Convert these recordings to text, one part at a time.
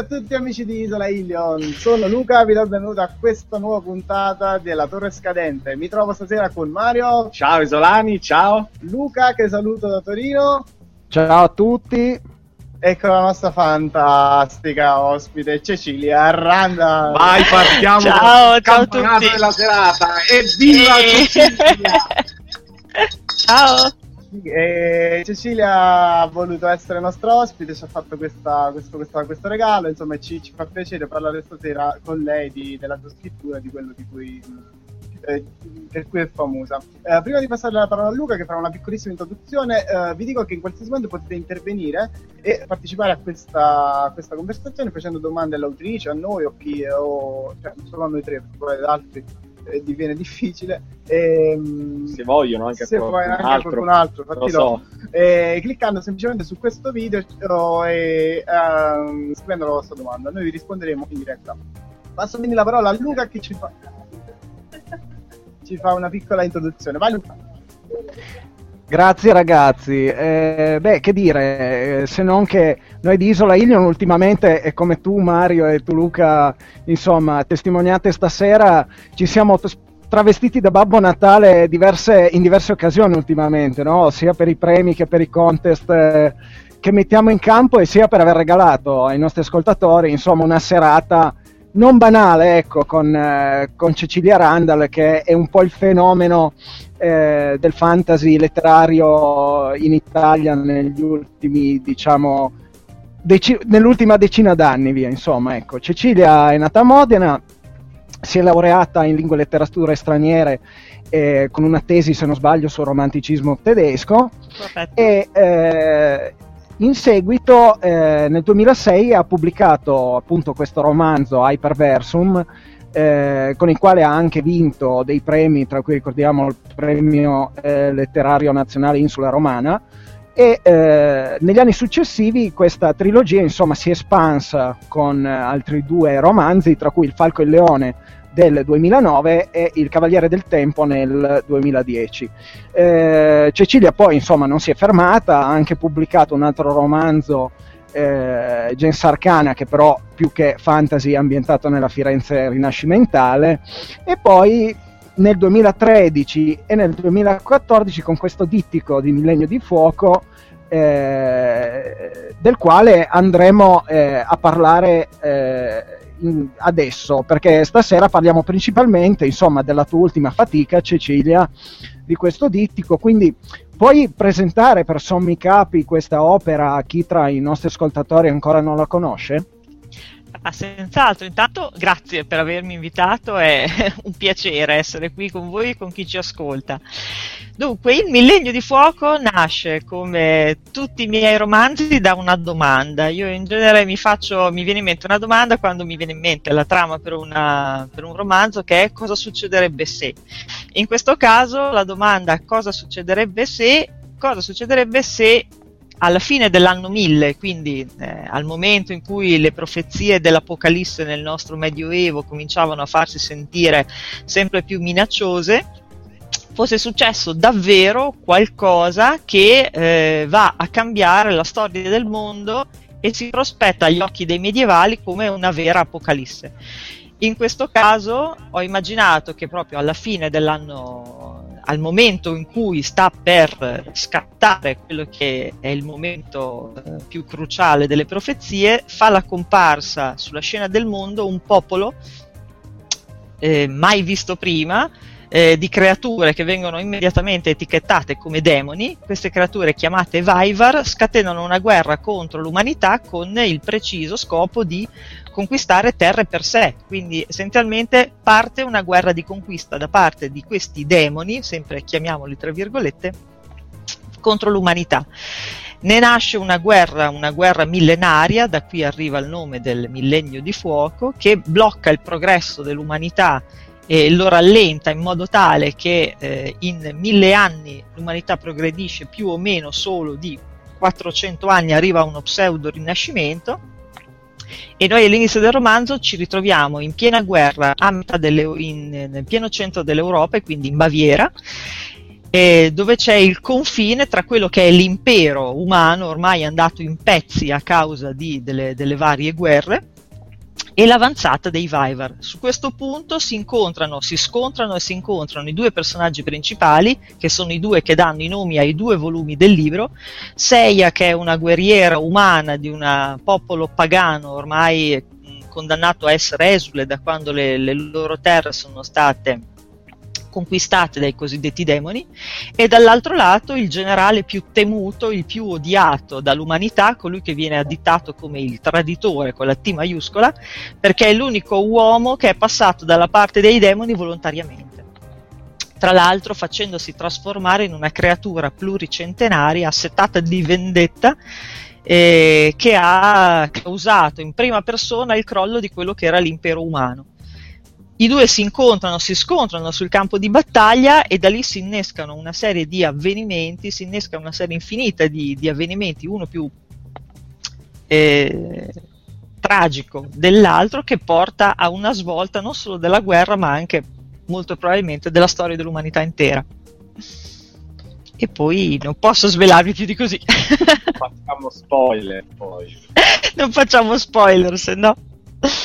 A tutti amici di Isola Ilion, sono Luca, vi do il benvenuto a questa nuova puntata della Torre Scadente. Mi trovo stasera con Mario. Ciao Isolani, ciao. Luca che saluto da Torino. Ciao a tutti. Ecco la nostra fantastica ospite Cecilia Randa. Vai, partiamo ciao, ciao a tutti. della serata. Evviva Eh. Cecilia! Ciao. Cecilia ha voluto essere nostra ospite, ci ha fatto questa- questo, questa- questo regalo, insomma ci, ci fa piacere parlare stasera con lei di- della sua scrittura, di quello di cui, eh, per cui è famosa. Eh, prima di passare la parola a Luca che farà una piccolissima introduzione, eh, vi dico che in qualsiasi momento potete intervenire e partecipare a questa, a questa conversazione facendo domande all'autrice, a noi o chi, o, cioè, non solo a noi tre, poi ad altri diviene difficile. Ehm, Se vogliono anche se qualcun anche altro. qualcun altro, Lo infatti so. eh, cliccando semplicemente su questo video e ehm, scrivendo la vostra domanda. Noi vi risponderemo in diretta. Passo quindi la parola a Luca che ci fa, ci fa una piccola introduzione. Vai Luca. Grazie ragazzi. Eh, beh, che dire, eh, se non che noi di Isola Ilion ultimamente, e come tu Mario e tu Luca, insomma, testimoniate stasera, ci siamo travestiti da Babbo Natale diverse- in diverse occasioni ultimamente, no? sia per i premi che per i contest eh, che mettiamo in campo e sia per aver regalato ai nostri ascoltatori, insomma, una serata non banale, ecco, con, eh, con Cecilia Randall, che è un po' il fenomeno eh, del fantasy letterario in Italia negli ultimi, diciamo, deci- nell'ultima decina d'anni, via, insomma, ecco. Cecilia è nata a Modena, si è laureata in lingue e letterature straniere eh, con una tesi, se non sbaglio, sul romanticismo tedesco Perfetto. e eh, in seguito eh, nel 2006 ha pubblicato appunto questo romanzo Hyperversum eh, con il quale ha anche vinto dei premi tra cui ricordiamo il premio eh, letterario nazionale Insula Romana e eh, negli anni successivi questa trilogia insomma si è espansa con eh, altri due romanzi tra cui Il Falco e il Leone del 2009 e Il Cavaliere del Tempo nel 2010. Eh, Cecilia poi insomma non si è fermata, ha anche pubblicato un altro romanzo eh, Gens Arcana che però più che fantasy è ambientato nella Firenze rinascimentale e poi nel 2013 e nel 2014 con questo dittico di Millennio di Fuoco eh, del quale andremo eh, a parlare eh, in- adesso perché stasera parliamo principalmente insomma della tua ultima fatica Cecilia di questo dittico quindi puoi presentare per sommi capi questa opera a chi tra i nostri ascoltatori ancora non la conosce? Ah, senz'altro, intanto grazie per avermi invitato, è un piacere essere qui con voi e con chi ci ascolta. Dunque, il Millennio di Fuoco nasce come tutti i miei romanzi da una domanda. Io in genere mi faccio, mi viene in mente una domanda quando mi viene in mente la trama per, una- per un romanzo che è cosa succederebbe se. In questo caso la domanda cosa succederebbe se, cosa succederebbe se alla fine dell'anno 1000, quindi eh, al momento in cui le profezie dell'Apocalisse nel nostro Medioevo cominciavano a farsi sentire sempre più minacciose, fosse successo davvero qualcosa che eh, va a cambiare la storia del mondo e si prospetta agli occhi dei medievali come una vera Apocalisse. In questo caso ho immaginato che proprio alla fine dell'anno, al momento in cui sta per scattare quello che è il momento eh, più cruciale delle profezie, fa la comparsa sulla scena del mondo un popolo eh, mai visto prima, eh, di creature che vengono immediatamente etichettate come demoni. Queste creature chiamate Vaivar scatenano una guerra contro l'umanità con il preciso scopo di conquistare terre per sé. Quindi essenzialmente parte una guerra di conquista da parte di questi demoni, sempre chiamiamoli tra virgolette, contro l'umanità. Ne nasce una guerra, una guerra millenaria, da qui arriva il nome del millennio di fuoco, che blocca il progresso dell'umanità e lo rallenta in modo tale che eh, in mille anni l'umanità progredisce più o meno solo di 400 anni, arriva a uno pseudo rinascimento. E noi all'inizio del romanzo ci ritroviamo in piena guerra delle, in, nel pieno centro dell'Europa, e quindi in Baviera, eh, dove c'è il confine tra quello che è l'impero umano ormai andato in pezzi a causa di, delle, delle varie guerre e l'avanzata dei Vivar. Su questo punto si incontrano, si scontrano e si incontrano i due personaggi principali, che sono i due che danno i nomi ai due volumi del libro, Seiya che è una guerriera umana di un popolo pagano ormai condannato a essere esule da quando le, le loro terre sono state conquistate dai cosiddetti demoni, e dall'altro lato il generale più temuto, il più odiato dall'umanità, colui che viene additato come il traditore con la T maiuscola, perché è l'unico uomo che è passato dalla parte dei demoni volontariamente. Tra l'altro facendosi trasformare in una creatura pluricentenaria assettata di vendetta eh, che ha causato in prima persona il crollo di quello che era l'impero umano i due si incontrano, si scontrano sul campo di battaglia e da lì si innescano una serie di avvenimenti, si innesca una serie infinita di, di avvenimenti, uno più eh, tragico dell'altro, che porta a una svolta non solo della guerra, ma anche molto probabilmente della storia dell'umanità intera. E poi non posso svelarvi più di così. Facciamo spoiler poi. non facciamo spoiler, se no.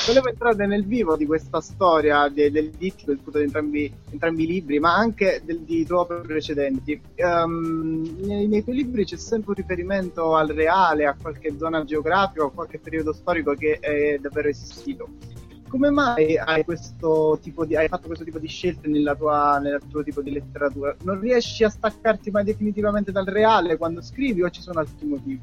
Volevo entrare nel vivo di questa storia de, del dittico di entrambi, entrambi i libri, ma anche del, di tuoi precedenti. Um, nei, nei, tuoi libri c'è sempre un riferimento al reale, a qualche zona geografica, a qualche periodo storico che è davvero esistito. Come mai hai, di, hai fatto questo tipo di scelte nella tua, nel tuo tipo di letteratura? Non riesci a staccarti mai definitivamente dal reale quando scrivi o ci sono altri motivi?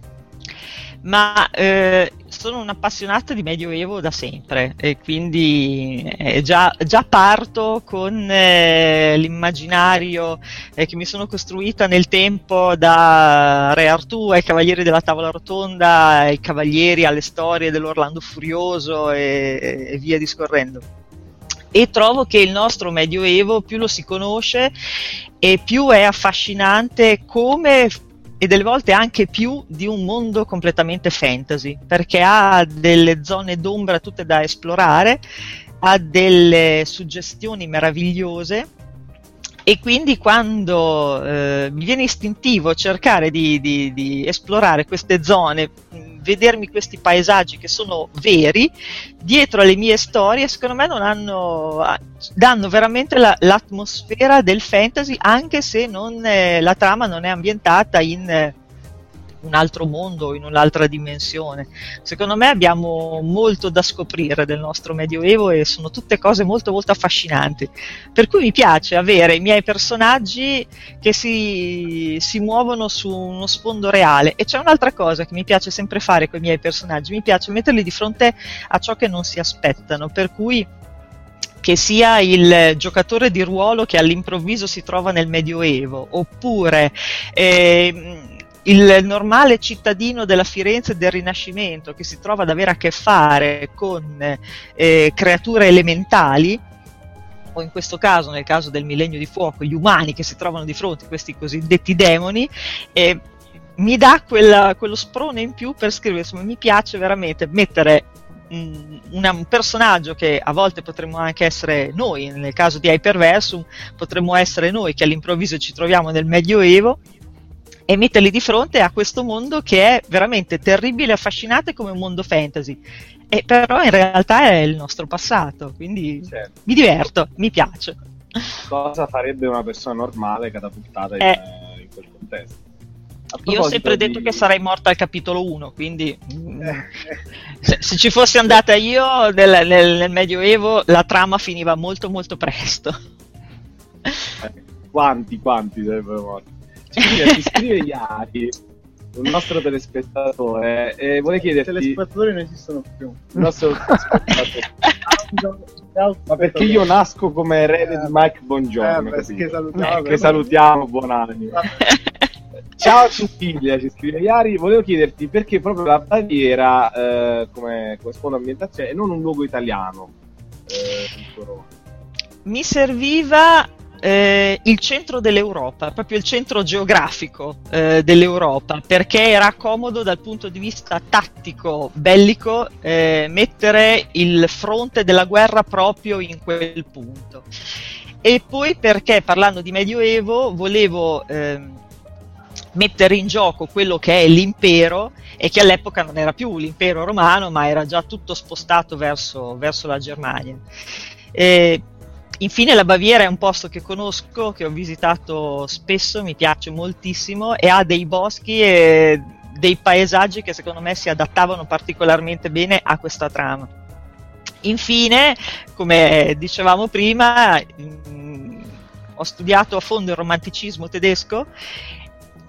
ma eh, sono un'appassionata di Medioevo da sempre e quindi eh, già, già, parto con eh, l'immaginario eh, che mi sono costruita nel tempo da Re Artù ai Cavalieri della Tavola Rotonda, ai Cavalieri, alle storie dell'Orlando Furioso e, e via discorrendo. E trovo che il nostro Medioevo più lo si conosce e più è affascinante come e delle volte anche più di un mondo completamente fantasy, perché ha delle zone d'ombra tutte da esplorare, ha delle suggestioni meravigliose e quindi quando eh, mi viene istintivo cercare di, di, di esplorare queste zone, vedermi questi paesaggi che sono veri, dietro alle mie storie, secondo me non hanno, danno veramente la, l'atmosfera del fantasy, anche se non, eh, la trama non è ambientata in... Un altro mondo, in un'altra dimensione. Secondo me abbiamo molto da scoprire del nostro Medioevo e sono tutte cose molto molto affascinanti. Per cui mi piace avere i miei personaggi che si, si muovono su uno sfondo reale. E c'è un'altra cosa che mi piace sempre fare con i miei personaggi, mi piace metterli di fronte a ciò che non si aspettano, per cui che sia il giocatore di ruolo che all'improvviso si trova nel Medioevo, oppure eh, il normale cittadino della Firenze del Rinascimento che si trova ad avere a che fare con eh, creature elementali, o in questo caso, nel caso del millennio di fuoco, gli umani che si trovano di fronte a questi cosiddetti demoni, eh, mi dà quella, quello sprone in più per scrivere, insomma, mi piace veramente mettere un, personaggio che a volte potremmo anche essere noi, nel caso di Hyperversum potremmo essere noi che all'improvviso ci troviamo nel Medioevo e metterli di fronte a questo mondo che è veramente terribile e affascinante come un mondo fantasy. E però in realtà è il nostro passato, quindi certo. mi diverto, mi piace. Cosa farebbe una persona normale catapultata in, eh. in quel contesto? Io ho sempre di... detto che sarei morta al capitolo 1, quindi eh. se, se, ci fossi andata io nel, nel, nel, Medioevo la trama finiva molto molto presto. Eh, quanti, quanti sarebbero morti? Ci scrive, ci scrive Iari, un nostro telespettatore, e vuole chiederti... I telespettatori non esistono più. Il nostro telespettatore. Ma perché io nasco come erede di Mike Bongiorno. Eh, che salutiamo, eh, che salutiamo buonanima. Ciao Cecilia, ci scrive Iari, volevo chiederti perché proprio la barriera eh, come, come sfondo ambientazione e non un luogo italiano. Eh, Mi serviva eh, il centro dell'Europa, proprio il centro geografico eh, dell'Europa, perché era comodo dal punto di vista tattico, bellico, eh, mettere il fronte della guerra proprio in quel punto. e poi perché parlando di Medioevo volevo ehm, mettere in gioco quello che è l'impero e che all'epoca non era più l'impero romano ma era già tutto spostato verso, verso la Germania. E, infine la Baviera è un posto che conosco, che ho visitato spesso, mi piace moltissimo e ha dei boschi e dei paesaggi che secondo me si adattavano particolarmente bene a questa trama. Infine, come dicevamo prima, mh, mm, ho studiato a fondo il romanticismo tedesco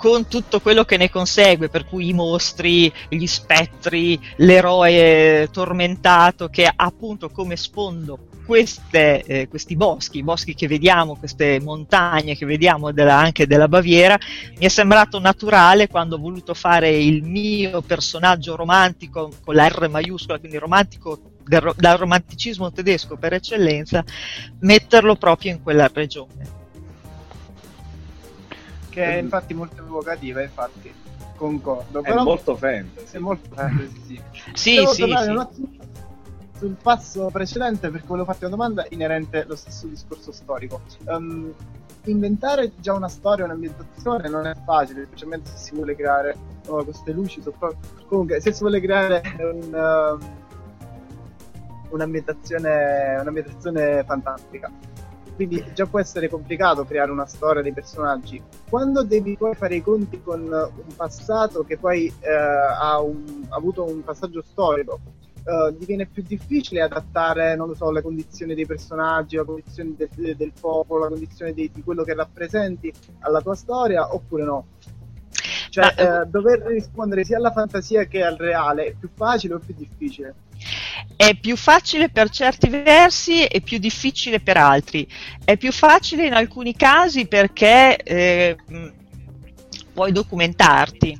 con tutto quello che ne consegue, per cui i mostri, gli spettri, l'eroe tormentato che ha appunto come sfondo queste, eh, questi boschi, i boschi che vediamo, queste montagne che vediamo della, anche della Baviera, mi è sembrato naturale quando ho voluto fare il mio personaggio romantico con la R maiuscola, quindi romantico dal romanticismo tedesco per eccellenza, metterlo proprio in quella regione. Che è infatti molto evocativa, infatti concordo. È però molto fantasy. È molto fantasy, sì. sì, Devo sì, sì sul passo precedente perché volevo farti una domanda inerente allo stesso discorso storico. Um, inventare già una storia, un'ambientazione non è facile, specialmente se si vuole creare oh, queste luci. Sopra... Comunque, se si vuole creare un, um, un'ambientazione, un'ambientazione fantastica. Quindi già può essere complicato creare una storia dei personaggi. Quando devi poi fare i conti con un passato che poi eh, ha, un, ha avuto un passaggio storico uh, diviene più difficile adattare, non lo so, le condizioni dei personaggi, la condizione del, del popolo, la condizione di, di, quello che rappresenti alla tua storia, oppure no? Cioè, Ma, uh, dover rispondere sia alla fantasia che al reale è più facile o più difficile? È più facile per certi versi e più difficile per altri. È più facile in alcuni casi perché eh, puoi documentarti.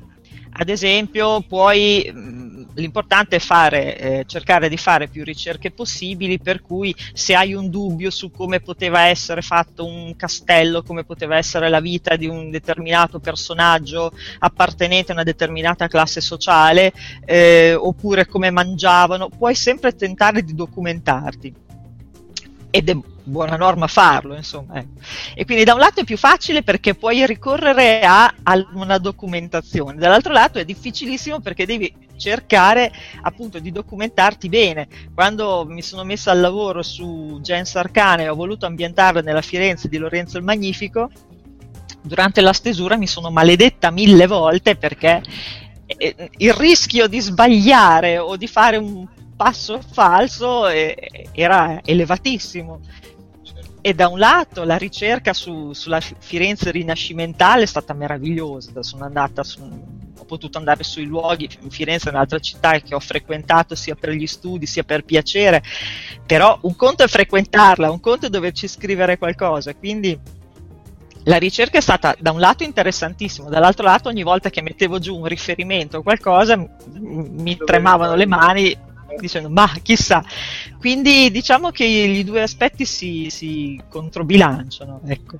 Ad esempio, puoi l'importante è fare, eh, cercare di fare più ricerche possibili, per cui se hai un dubbio su come poteva essere fatto un castello, come poteva essere la vita di un determinato personaggio appartenente a una determinata classe sociale, eh, oppure come mangiavano, puoi sempre tentare di documentarti. Ed è buona norma farlo, insomma. Ecco. E quindi da un lato è più facile perché puoi ricorrere a, a, una documentazione, dall'altro lato è difficilissimo perché devi cercare appunto di documentarti bene. Quando mi sono messa al lavoro su Gens Arcana e ho voluto ambientarla nella Firenze di Lorenzo il Magnifico, durante la stesura mi sono maledetta mille volte perché eh, il rischio di sbagliare o di fare un passo falso eh, era elevatissimo e da un lato la ricerca su, sulla Firenze rinascimentale è stata meravigliosa, sono andata su, ho potuto andare sui luoghi, Firenze è un'altra città che ho frequentato sia per gli studi sia per piacere, però un conto è frequentarla, un conto è doverci scrivere qualcosa, quindi la ricerca è stata da un lato interessantissima, dall'altro lato ogni volta che mettevo giù un riferimento o qualcosa mi tremavano le mani dicendo ma chissà quindi diciamo che i due aspetti si, si controbilanciano ecco.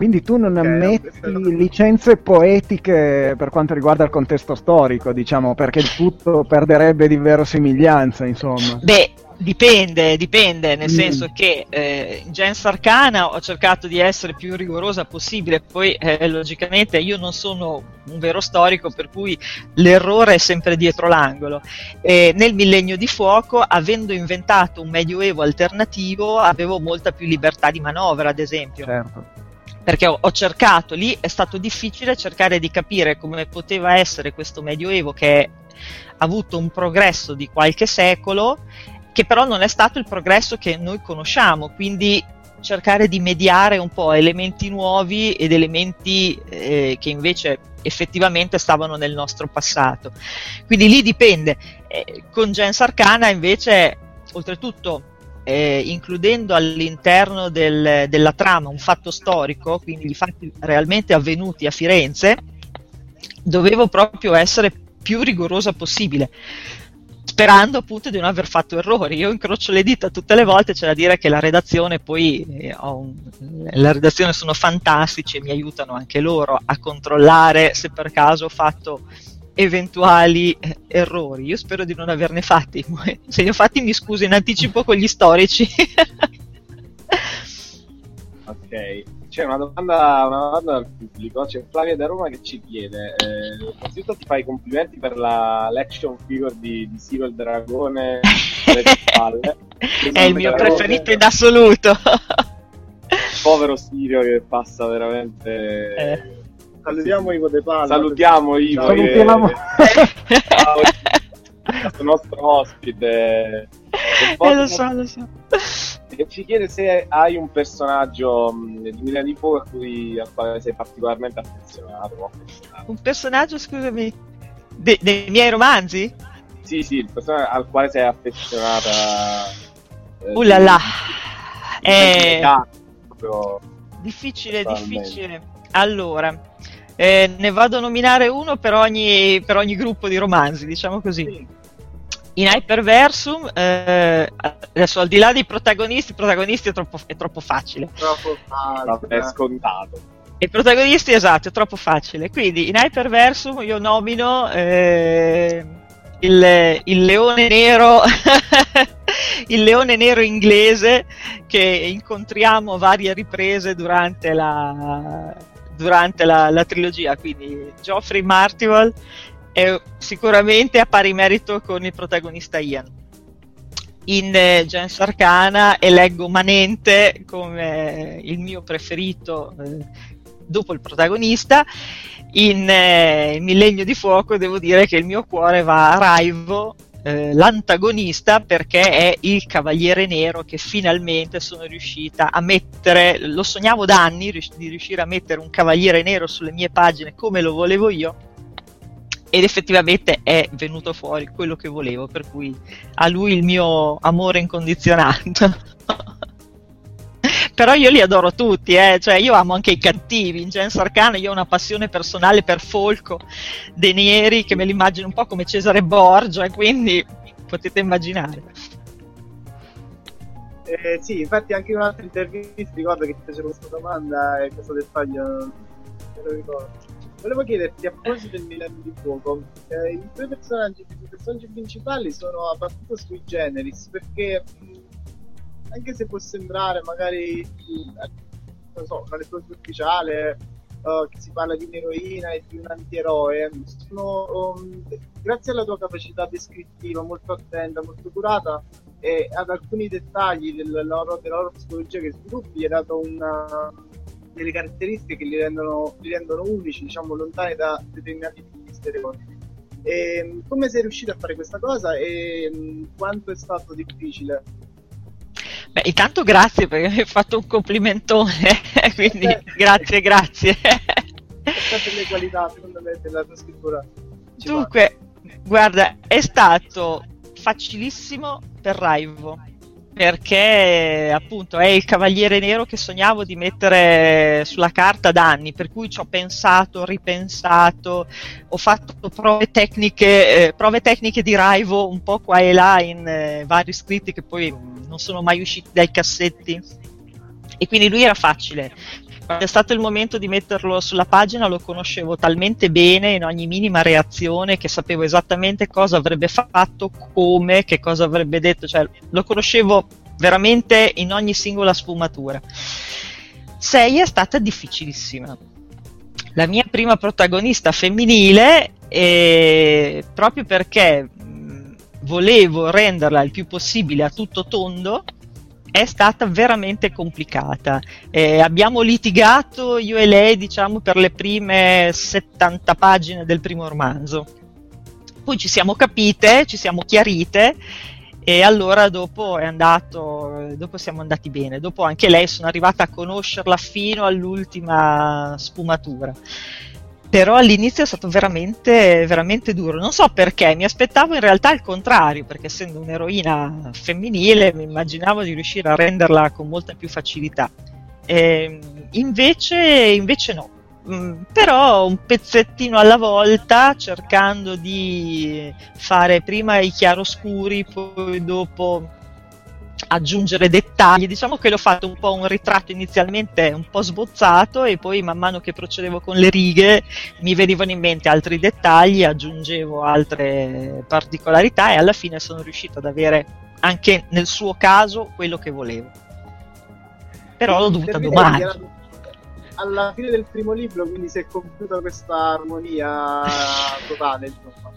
Quindi tu non ammetti licenze poetiche per quanto riguarda il contesto storico, diciamo, perché il tutto perderebbe di verosimiglianza, insomma. Beh, Dipende, dipende, nel mm. senso che eh, in Gens Arcana ho cercato di essere più rigorosa possibile, poi eh, logicamente io non sono un vero storico, per cui l'errore è sempre dietro l'angolo. E nel Millennio di Fuoco, avendo inventato un medioevo alternativo, avevo molta più libertà di manovra, ad esempio. Certo. Perché ho, ho cercato, lì è stato difficile cercare di capire come poteva essere questo medioevo che ha avuto un progresso di qualche secolo che però non è stato il progresso che noi conosciamo, quindi cercare di mediare un po' elementi nuovi ed elementi eh, che invece effettivamente stavano nel nostro passato. Quindi lì dipende. Eh, con Gens Arcana invece, oltretutto, eh, includendo all'interno del, della trama un fatto storico, quindi i fatti realmente avvenuti a Firenze, dovevo proprio essere più rigorosa possibile sperando appunto di non aver fatto errori. Io incrocio le dita tutte le volte, c'è da dire che la redazione poi, eh, un, la redazione sono fantastici e mi aiutano anche loro a controllare se per caso ho fatto eventuali eh, errori. Io spero di non averne fatti, se li ho fatti mi scuso in anticipo con gli storici. Ok, c'è una domanda, una domanda dal pubblico, c'è Flavia da Roma che ci chiede, eh, innanzitutto ti fai i complimenti per la l'action figure di, di Siro il dragone alle spalle. È il mio preferito in assoluto. Povero Sirio che passa veramente... Eh. Salutiamo Ivo De Palma. Salutiamo Ivo. Salutiamo. Che... il nostro ospite. Eh, lo so, lo so. E ci chiede se hai un personaggio di Milano di Fuoco a cui, al quale sei particolarmente affezionato. Un personaggio, scusami, De- dei miei romanzi? Sì, sì, il personaggio al quale sei affezionata. Eh, uh là là. È... Difficile, difficile. Allora, eh, ne vado a nominare uno per ogni, per ogni gruppo di romanzi, diciamo così. Sì. In Hyperversum, eh, adesso al di là dei protagonisti, i protagonisti è troppo, è troppo facile. Troppo facile. È scontato. I protagonisti, esatto, è troppo facile. Quindi in Hyperversum io nomino eh, il, il, leone nero, il leone nero inglese che incontriamo a varie riprese durante la, durante la, la trilogia. Quindi Geoffrey Martival è sicuramente a pari merito con il protagonista Ian. In eh, Gens Arcana eleggo Manente come il mio preferito eh, dopo il protagonista. In eh, Millennio di Fuoco devo dire che il mio cuore va a Raivo, eh, l'antagonista, perché è il cavaliere nero che finalmente sono riuscita a mettere, lo sognavo da anni di riuscire a mettere un cavaliere nero sulle mie pagine come lo volevo io ed effettivamente è venuto fuori quello che volevo, per cui a lui il mio amore incondizionato. Però io li adoro tutti, eh? cioè io amo anche i cattivi, in Gens Arcana io ho una passione personale per Folco, De Neri, che me li immagino un po' come Cesare Borgia, quindi potete immaginare. Eh, sì, infatti anche in un'altra intervista ricordo che ti fecero questa domanda e questo dettaglio non lo ricordo. Volevo chiederti a proposito del Milano di Fuoco, eh, i tuoi personaggi, personaggi principali sono abbastanza sui generis perché anche se può sembrare magari non so, una lettura superficiale uh, che si parla di un'eroina e di un antieroe, sono, um, grazie alla tua capacità descrittiva molto attenta, molto curata e ad alcuni dettagli della loro, della loro psicologia che sviluppi, hai dato una delle caratteristiche che li rendono, li rendono unici, diciamo, lontani da determinati stereotipi. E, ehm, come sei riuscito a fare questa cosa e mm, quanto è stato difficile? Beh, intanto grazie perché mi hai fatto un complimentone, quindi eh, grazie, grazie. Queste le qualità, secondo me, della tua scrittura. Dunque, guarda, è stato facilissimo per Raivo perché appunto è il cavaliere nero che sognavo di mettere sulla carta da anni, per cui ci ho pensato, ripensato, ho fatto prove tecniche, eh, prove tecniche di Raivo un po' qua e là in eh, vari scritti che poi non sono mai usciti dai cassetti e quindi lui era facile. È stato il momento di metterlo sulla pagina lo conoscevo talmente bene in ogni minima reazione che sapevo esattamente cosa avrebbe fatto, come, che cosa avrebbe detto, cioè lo conoscevo veramente in ogni singola sfumatura. 6 è stata difficilissima. La mia prima protagonista femminile, eh, proprio perché volevo renderla il più possibile a tutto tondo, è stata veramente complicata. Eh, abbiamo litigato io e lei, diciamo, per le prime 70 pagine del primo romanzo. Poi ci siamo capite, ci siamo chiarite e allora dopo andato, dopo siamo andati bene. Dopo anche lei sono arrivata a conoscerla fino all'ultima sfumatura però all'inizio è stato veramente, veramente duro. Non so perché, mi aspettavo in realtà il contrario, perché essendo un'eroina femminile mi immaginavo di riuscire a renderla con molta più facilità. E invece, invece no. Mm, però un pezzettino alla volta, cercando di fare prima i chiaroscuri, poi dopo aggiungere dettagli. Diciamo che l'ho fatto un po' un ritratto inizialmente un po' sbozzato e poi man mano che procedevo con le righe mi venivano in mente altri dettagli, aggiungevo altre particolarità e alla fine sono riuscito ad avere anche nel suo caso quello che volevo. però l'ho dovuta domare. Alla fine del primo libro, quindi si è compiuta questa armonia totale, insomma.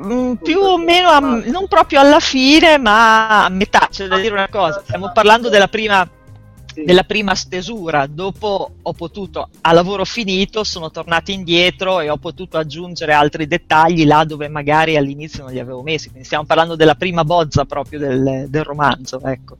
Mm, più o meno, a, non proprio alla fine, ma a metà. C'è da dire una cosa: stiamo parlando della prima, della prima stesura. Dopo ho potuto, a lavoro finito, sono tornato indietro e ho potuto aggiungere altri dettagli là dove magari all'inizio non li avevo messi. Quindi stiamo parlando della prima bozza proprio del, del romanzo. Ecco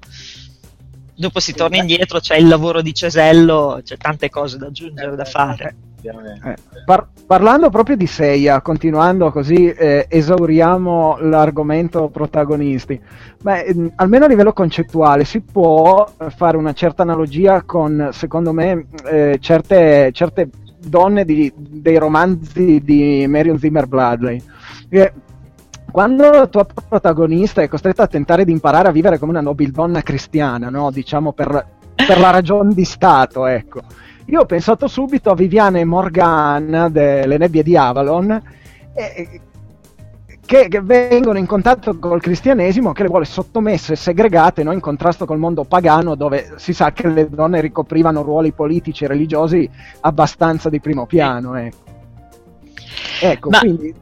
dopo si torna indietro, c'è il lavoro di Cesello, c'è tante cose da aggiungere, da fare. Eh, par- parlando proprio di Seiya, continuando così eh, esauriamo l'argomento protagonisti, Beh, mh, almeno a livello concettuale si può fare una certa analogia con, secondo me, eh, certe, certe, donne di, dei romanzi di Marion Zimmer Bradley. Che quando la tua protagonista è costretta a tentare di imparare a vivere come una nobildonna cristiana, no? diciamo per, per la ragione di Stato, ecco. Io ho pensato subito a Viviane Morgan delle nebbie di Avalon, eh, che, che, vengono in contatto col cristianesimo, che le vuole sottomesse e segregate, no? in contrasto col mondo pagano, dove si sa che le donne ricoprivano ruoli politici e religiosi abbastanza di primo piano. Ecco, ecco Ma... quindi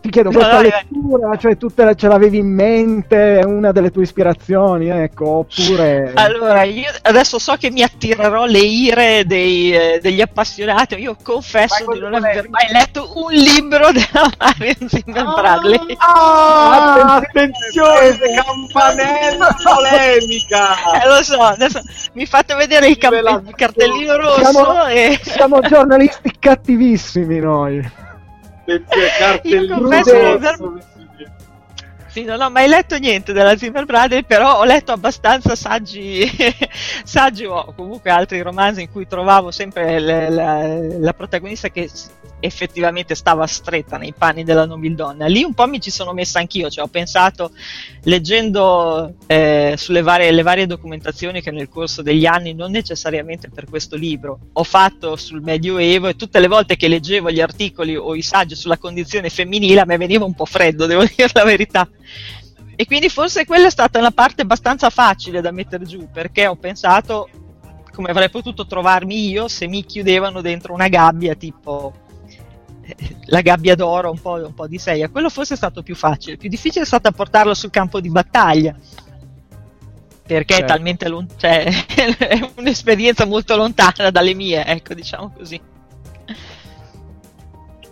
ti chiedo, questa no, lettura, cioè tu te la, ce l'avevi in mente, è una delle tue ispirazioni, ecco, oppure... Allora, io adesso so che mi attirerò le ire dei, eh, degli appassionati, io confesso di non aver mai letto un libro della Marion Zimmer ah, Bradley. Ah, attenzione, campanella polemica! Eh, lo so, adesso mi fate vedere il, camp- il cartellino rosso siamo, e... Siamo giornalisti cattivissimi noi cartellino sì, non ho mai letto niente della Zimmer Brothers, però ho letto abbastanza saggi, saggi o comunque altri romanzi in cui trovavo sempre la, la, la protagonista che effettivamente stava stretta nei panni della nobildonna. Lì un po' mi ci sono messa anch'io, cioè ho pensato, leggendo eh, sulle varie, le varie documentazioni che nel corso degli anni, non necessariamente per questo libro, ho fatto sul Medioevo e tutte le volte che leggevo gli articoli o i saggi sulla condizione femminile a me veniva un po' freddo, devo dire la verità. E quindi forse quella è stata una parte abbastanza facile da mettere giù, perché ho pensato come avrei potuto trovarmi io se mi chiudevano dentro una gabbia tipo la gabbia d'oro, un po', un po' di seia. Quello forse è stato più facile, più difficile è stato portarlo sul campo di battaglia. Perché certo. è talmente lontano, cioè, è un'esperienza molto lontana dalle mie, ecco, diciamo così.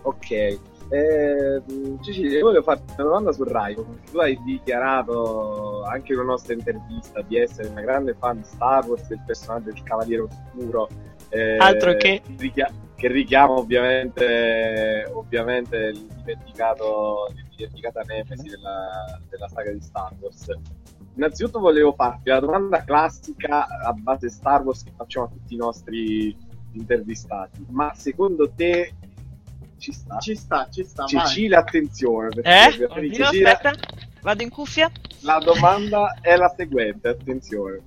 Ok, eh, Cecilia, voglio farti una domanda sul Rai, tu hai dichiarato anche in una nostra intervista di essere una grande fan di Star Wars del personaggio del Cavaliere Oscuro. Eh, Altro che... Richiama che richiama ovviamente, ovviamente l'indimenticato, l'indimenticata nemesi della, della saga di Star Wars. Innanzitutto volevo farti la domanda classica a base Star Wars che facciamo a tutti i nostri intervistati. Ma secondo te ci sta? Ci sta, ci sta. Cecilia, attenzione. Eh? Oddio, Cecilia, aspetta, vado in cuffia. La domanda è la seguente, attenzione.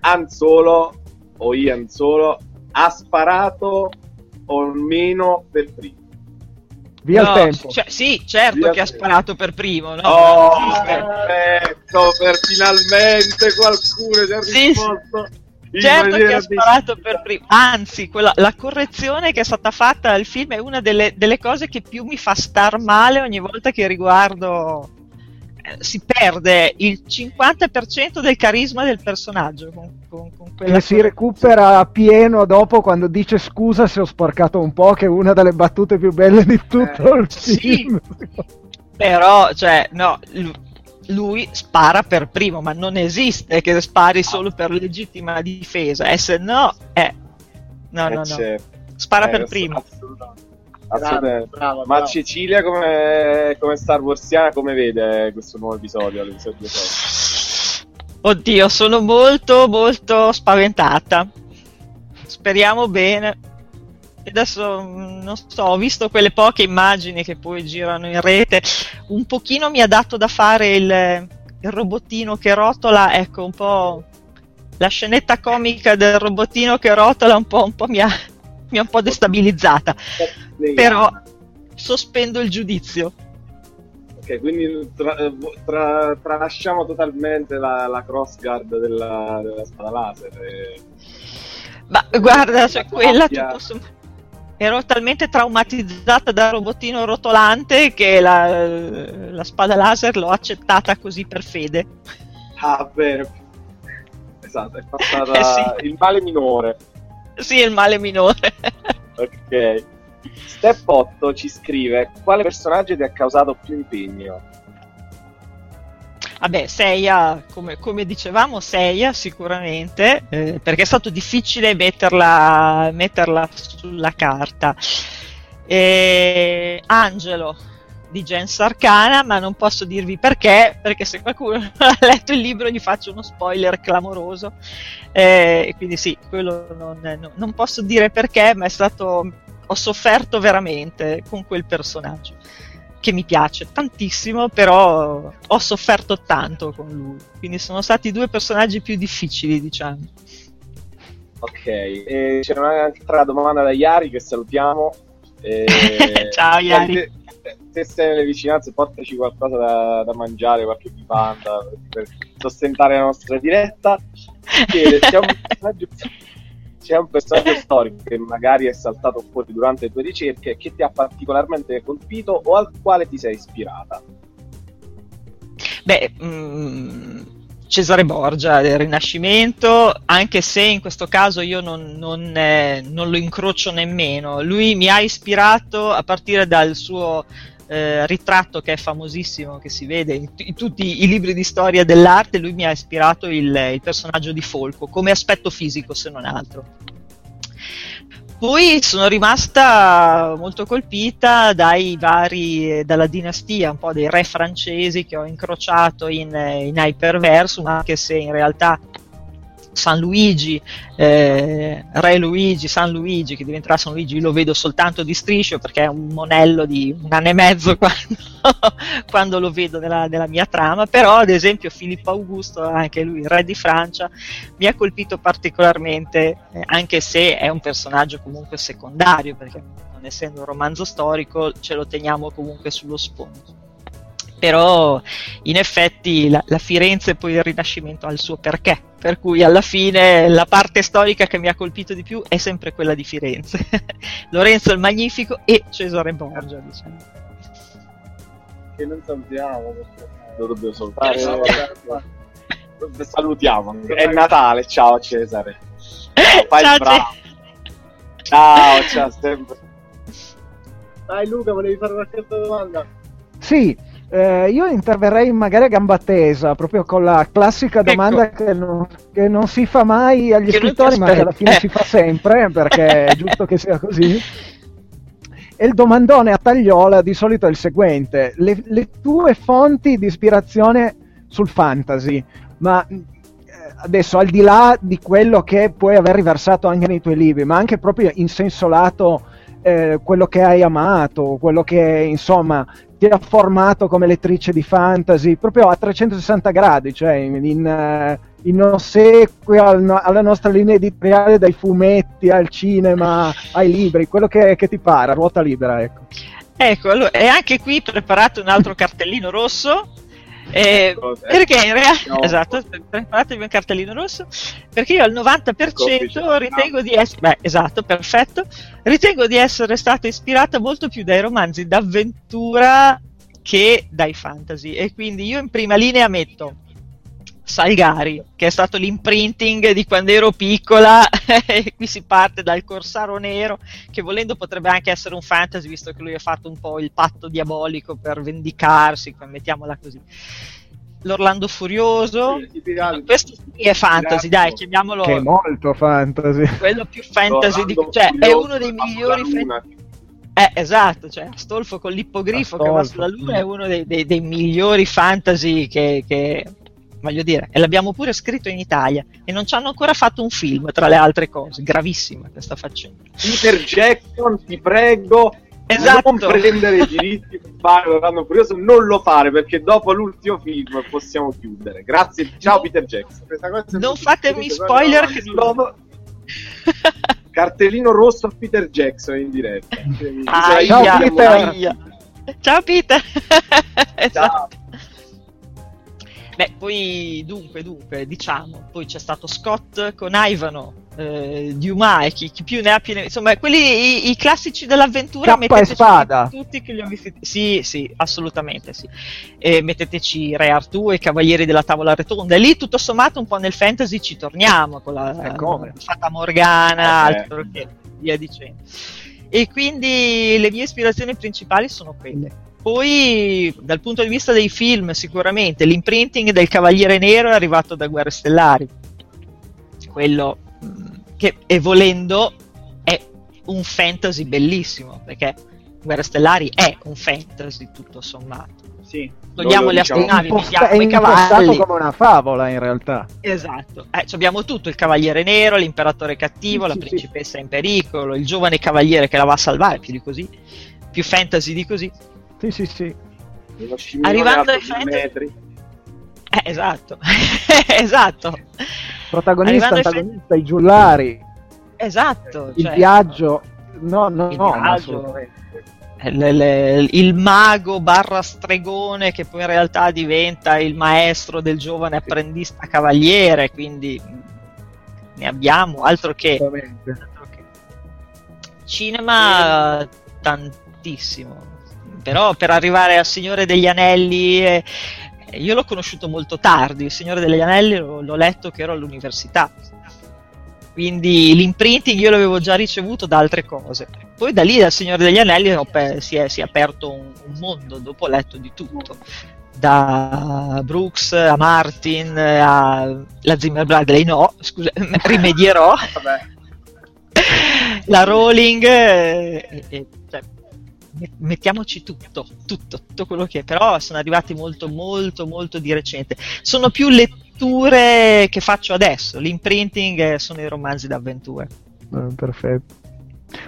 Han Solo o Ian Solo ha sparato o meno per primo. Via no, il tempo. Cioè, sì, certo Via che ha sparato per primo. No? Oh, perfetto, per finalmente qualcuno ci ha sì, risposto. Certo che ha sparato per primo, anzi, quella, la correzione che è stata fatta al film è una delle, delle cose che più mi fa star male ogni volta che riguardo si perde il 50% del carisma del personaggio. Con, con, con che si recupera a pieno dopo quando dice scusa se ho sporcato un po', che è una delle battute più belle di tutto eh, il film. Sì. Però, cioè, no, lui spara per primo, ma non esiste che spari solo per legittima difesa. E se no, eh, no, no, no. Certo. Spara eh, per primo. Assolutamente. Bravo, bravo, Ma Cecilia come, come Star Warsiana come vede questo nuovo episodio? Oddio, sono molto molto spaventata. Speriamo bene. Adesso mm, non so, ho visto quelle poche immagini che poi girano in rete. Un pochino mi ha dato da fare il, il robottino che rotola, ecco un po' la scenetta comica del robottino che rotola un po', un po mi ha mi ha un po' destabilizzata. Però sospendo il giudizio. Ok, quindi tra, tra, tralasciamo totalmente la, la crossguard della, della spada laser. E... Ma guarda, cioè, quella ti posso... ero talmente traumatizzata dal robottino rotolante che la, la, spada laser l'ho accettata così per fede. Ah, vero. Esatto, è passata eh sì. il male minore. Sì, il male minore. ok. Step 8 ci scrive quale personaggio ti ha causato più impegno? Vabbè, Seiya, come, come dicevamo, Seiya sicuramente, eh, perché è stato difficile metterla, metterla sulla carta. E Angelo di Gens Arcana, ma non posso dirvi perché, perché se qualcuno ha letto il libro gli faccio uno spoiler clamoroso. Eh, quindi sì, quello non, non posso dire perché, ma è stato ho sofferto veramente con quel personaggio che mi piace tantissimo, però ho sofferto tanto con lui. Quindi sono stati i due personaggi più difficili, diciamo. Ok, e c'era un'altra domanda da Iari che salutiamo. E... Ciao Iari. Te, te sei nelle vicinanze, portaci qualcosa da, da mangiare, qualche bibanda per, per sostentare la nostra diretta. Chiede, c'è un personaggio c'è un personaggio storico che magari è saltato fuori durante le tue ricerche che ti ha particolarmente colpito o al quale ti sei ispirata? Beh, mh, mm, Cesare Borgia del Rinascimento, anche se in questo caso io non, non, eh, non, lo incrocio nemmeno. Lui mi ha ispirato a partire dal suo eh, ritratto che è famosissimo, che si vede in, t- in, tutti i libri di storia dell'arte, lui mi ha ispirato il, il personaggio di Folco, come aspetto fisico se non altro. Poi sono rimasta molto colpita vari, dalla dinastia, un po' dei re francesi che ho incrociato in, in Hyperversum, anche se in realtà San Luigi, eh, Re Luigi, San Luigi, che diventerà San Luigi, lo vedo soltanto di striscio perché è un monello di un anno e mezzo quando, quando lo vedo nella, nella, mia trama, però ad esempio Filippo Augusto, anche lui re di Francia, mi ha colpito particolarmente, eh, anche se è un personaggio comunque secondario, perché non essendo un romanzo storico ce lo teniamo comunque sullo sfondo. Però in effetti la, la, Firenze e poi il Rinascimento ha il suo perché, per cui alla fine la parte storica che mi ha colpito di più è sempre quella di Firenze, Lorenzo il Magnifico e Cesare Borgia, diciamo. Che non salutiamo, lo dobbiamo salutare. Salutiamo, è Natale, ciao Cesare. Ciao, fai ciao, bravo. Ciao, ciao, sempre. Dai Luca, volevi fare una certa domanda? Sì, eh, io interverrei magari a gamba tesa, proprio con la classica ecco. domanda ecco. che, non, che, non, si fa mai agli che scrittori, ma che alla fine eh. si fa sempre, perché è giusto che sia così. E il domandone a tagliola di solito è il seguente: le, le tue fonti di ispirazione sul fantasy, ma eh, adesso al di là di quello che puoi aver riversato anche nei tuoi libri, ma anche proprio in senso lato eh, quello che hai amato, quello che insomma ti ha formato come lettrice di fantasy proprio a 360 gradi, cioè in, in, eh, ossequio alla nostra linea editoriale, dai fumetti al cinema ai libri, quello che, che ti pare, ruota libera. Ecco. Ecco, allora, e anche qui preparato un altro cartellino rosso eh, perché in realtà no. esatto, preparatevi un cartellino rosso perché io al 90% ritengo di essere beh, esatto, perfetto ritengo di essere stata ispirata molto più dai romanzi d'avventura che dai fantasy. E quindi io in prima linea metto Salgari, che è stato l'imprinting di quando ero piccola, e qui si parte dal Corsaro Nero, che volendo potrebbe anche essere un fantasy, visto che lui ha fatto un po' il patto diabolico per vendicarsi, mettiamola così. L'Orlando Furioso, sì, questo sì è fantasy, dai, chiamiamolo. Che è molto fantasy. Quello più fantasy, di, cioè è uno dei migliori fantasy. Eh, esatto, cioè Astolfo con l'ippogrifo Astolfo. che va sulla luna è uno dei, dei, dei migliori fantasy che, che, voglio dire, e l'abbiamo pure scritto in Italia e non ci hanno ancora fatto un film, tra le altre cose, gravissima questa faccenda. Peter Jackson, ti prego, esatto. non prendere i diritti per fare l'anno furioso, non lo fare perché dopo l'ultimo film possiamo chiudere. Grazie, ciao Peter Jackson. Non fatemi spoiler che non... Cartellino rosso a Peter Jackson in diretta. Aia, ciao Peter. Aia. Ciao Peter! Ciao. Beh, poi dunque, dunque, diciamo, poi c'è stato Scott con Ivano, eh, Dumas e chi, chi, più ne ha più ne... insomma, quelli i, i classici dell'avventura Cappa e spada. tutti che li ho visti. Sì, sì, assolutamente sì. E metteteci Re Artù e i Cavalieri della Tavola Rotonda. E lì tutto sommato un po' nel fantasy ci torniamo con la eh, Fata Morgana, eh, altro che via dicendo. E quindi le mie ispirazioni principali sono quelle. Poi, dal punto di vista dei film, sicuramente l'imprinting del Cavaliere Nero è arrivato da Guerre Stellari. Quello mm, che, e volendo, è un fantasy bellissimo, perché Guerre Stellari è un fantasy tutto sommato. Sì. Togliamo le diciamo. astronavi, Imposta- è i cavalli. come una favola in realtà. Esatto, eh, ci abbiamo tutto, il cavaliere nero, l'imperatore cattivo, Sì, la sì, principessa in pericolo, il giovane cavaliere che la va a salvare, più di così, più fantasy di così. Sì, sì, sì. Arrivando ai metri. Eh, esatto, esatto, Protagonista, Arrivando antagonista, i giullari, esatto. il cioè, viaggio. No, no, il no, viaggio. assolutamente. eh, le- le- il mago barra stregone che poi in realtà diventa il maestro del giovane apprendista cavaliere, quindi ne abbiamo altro che, altro che. cinema tantissimo però per arrivare al Signore degli Anelli eh, io l'ho conosciuto molto tardi il Signore degli Anelli l'ho, l'ho letto che ero all'università. Quindi l'imprinting io l'avevo già ricevuto da altre cose. Poi da lì dal Signore degli Anelli pe- si, è, si è aperto un, un mondo dopo ho letto di tutto. Da Brooks a Martin a la Zimmer Bradley no scusa rimedierò. Vabbè. la Rowling eh, e- cioè, met- mettiamoci tutto, tutto, tutto quello che è, però sono arrivati molto, molto, molto di recente. Sono più letture che faccio adesso, l'imprinting sono i romanzi d'avventura. Eh, perfetto.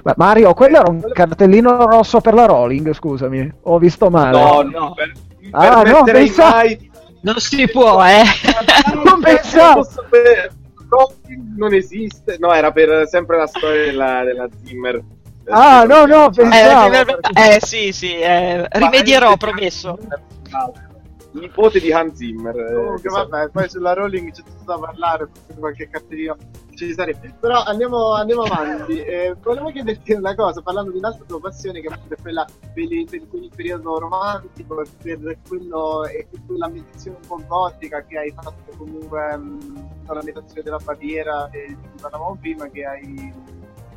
Ma Mario, quello era un cartellino rosso per la Rowling, scusami. Ho visto male. No, no. no, per, Ah, no, pensa- mai Non si può, eh! Non pensavo. non esiste. No, era per sempre la storia della, della Zimmer. Ah, no, no, Eh, pensavo. eh, sì, sì, eh, rimedierò, promesso. Nipote di Hans Zimmer. eh, Comunque, che so- vabbè, poi sulla Rolling c'è tutto da parlare, qualche cartellino ci sarebbe. Però andiamo, andiamo avanti. Eh, volevo chiederti una cosa, parlando di un'altra tua passione, che è quella per, il- per il periodo romantico, per quello e per quell'ambientazione un po' gotica che hai fatto comunque mh, con l'ambientazione della barriera, e di cui parlavamo prima, che hai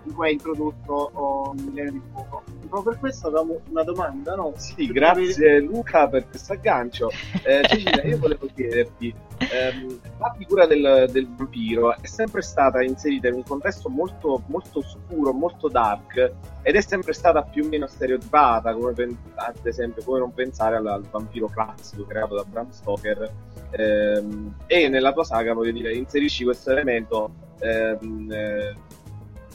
in cui hai introdotto oh, Millenio di Fuoco. Proprio per questo avevamo una domanda, no? Sì, grazie Luca per questo aggancio. Eh, Cecilia, io volevo chiederti, ehm, la figura del, del vampiro è sempre stata inserita in un contesto molto, molto oscuro, molto dark, ed è sempre stata più o meno stereotipata, come pen- ad esempio, come non pensare al, al vampiro classico creato da Bram Stoker. Ehm, e nella tua saga, voglio dire, inserisci questo elemento ehm, eh,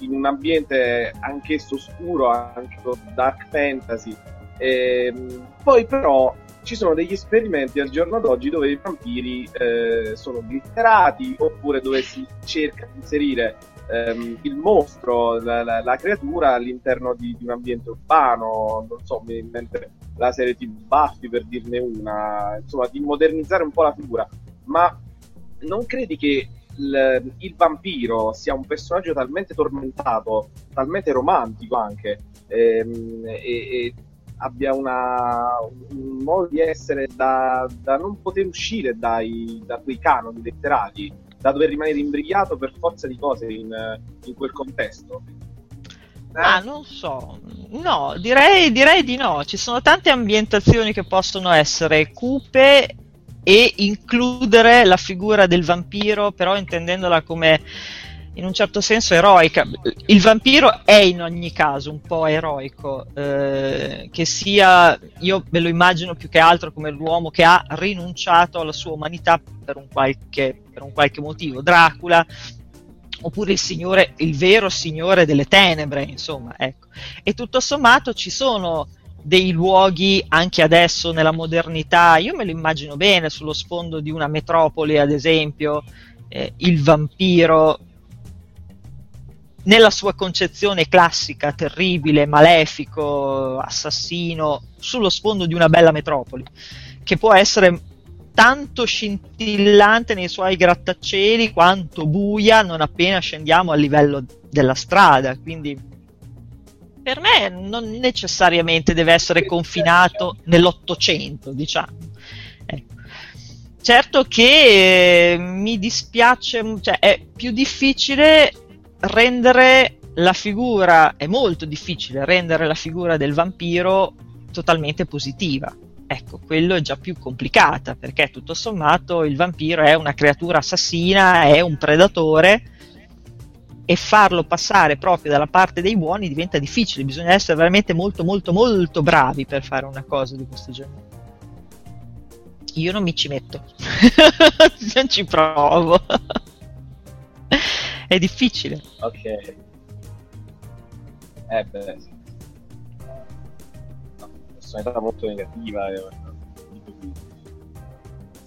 in un ambiente anch'esso oscuro, anche dark fantasy. Ehm, poi però ci sono degli esperimenti al giorno d'oggi dove i vampiri eh, sono glitterati oppure dove si cerca di inserire ehm, il mostro, la, la- la creatura all'interno di, di un ambiente urbano, non so, mi viene in mente la serie TV Buffy per dirne una, insomma di modernizzare un po' la figura, ma non credi che il, il vampiro sia un personaggio talmente tormentato, talmente romantico anche, ehm, e, e abbia una, un modo di essere da, da non poter uscire dai, da quei canoni letterari, da dover rimanere imbrigliato per forza di cose in, in quel contesto. Ah, non so, no, direi, direi di no. Ci sono tante ambientazioni che possono essere cupe e includere la figura del vampiro, però intendendola come in un certo senso eroica. Il vampiro è in ogni caso un po' eroico, eh, che sia, io me lo immagino più che altro come l'uomo che ha rinunciato alla sua umanità per un qualche, per un qualche motivo. Dracula oppure il signore, il vero signore delle tenebre, insomma, ecco. E tutto sommato ci sono dei luoghi anche adesso nella modernità, io me lo immagino bene sullo sfondo di una metropoli, ad esempio, eh, il vampiro nella sua concezione classica, terribile, malefico, assassino, sullo sfondo di una bella metropoli, che può essere tanto scintillante nei suoi grattacieli quanto buia non appena scendiamo a livello della strada. Quindi per me non necessariamente deve essere confinato nell'Ottocento, diciamo. Ecco. Certo che eh, mi dispiace, cioè è più difficile rendere la figura, è molto difficile rendere la figura del vampiro totalmente positiva. Ecco, quello è già più complicata perché tutto sommato il vampiro è una creatura assassina, è un predatore e farlo passare proprio dalla parte dei buoni diventa difficile, bisogna essere veramente molto molto molto bravi per fare una cosa di questo genere. Io non mi ci metto, non ci provo. È difficile. Ok. Eh beh. Una personalità molto negativa. Eh.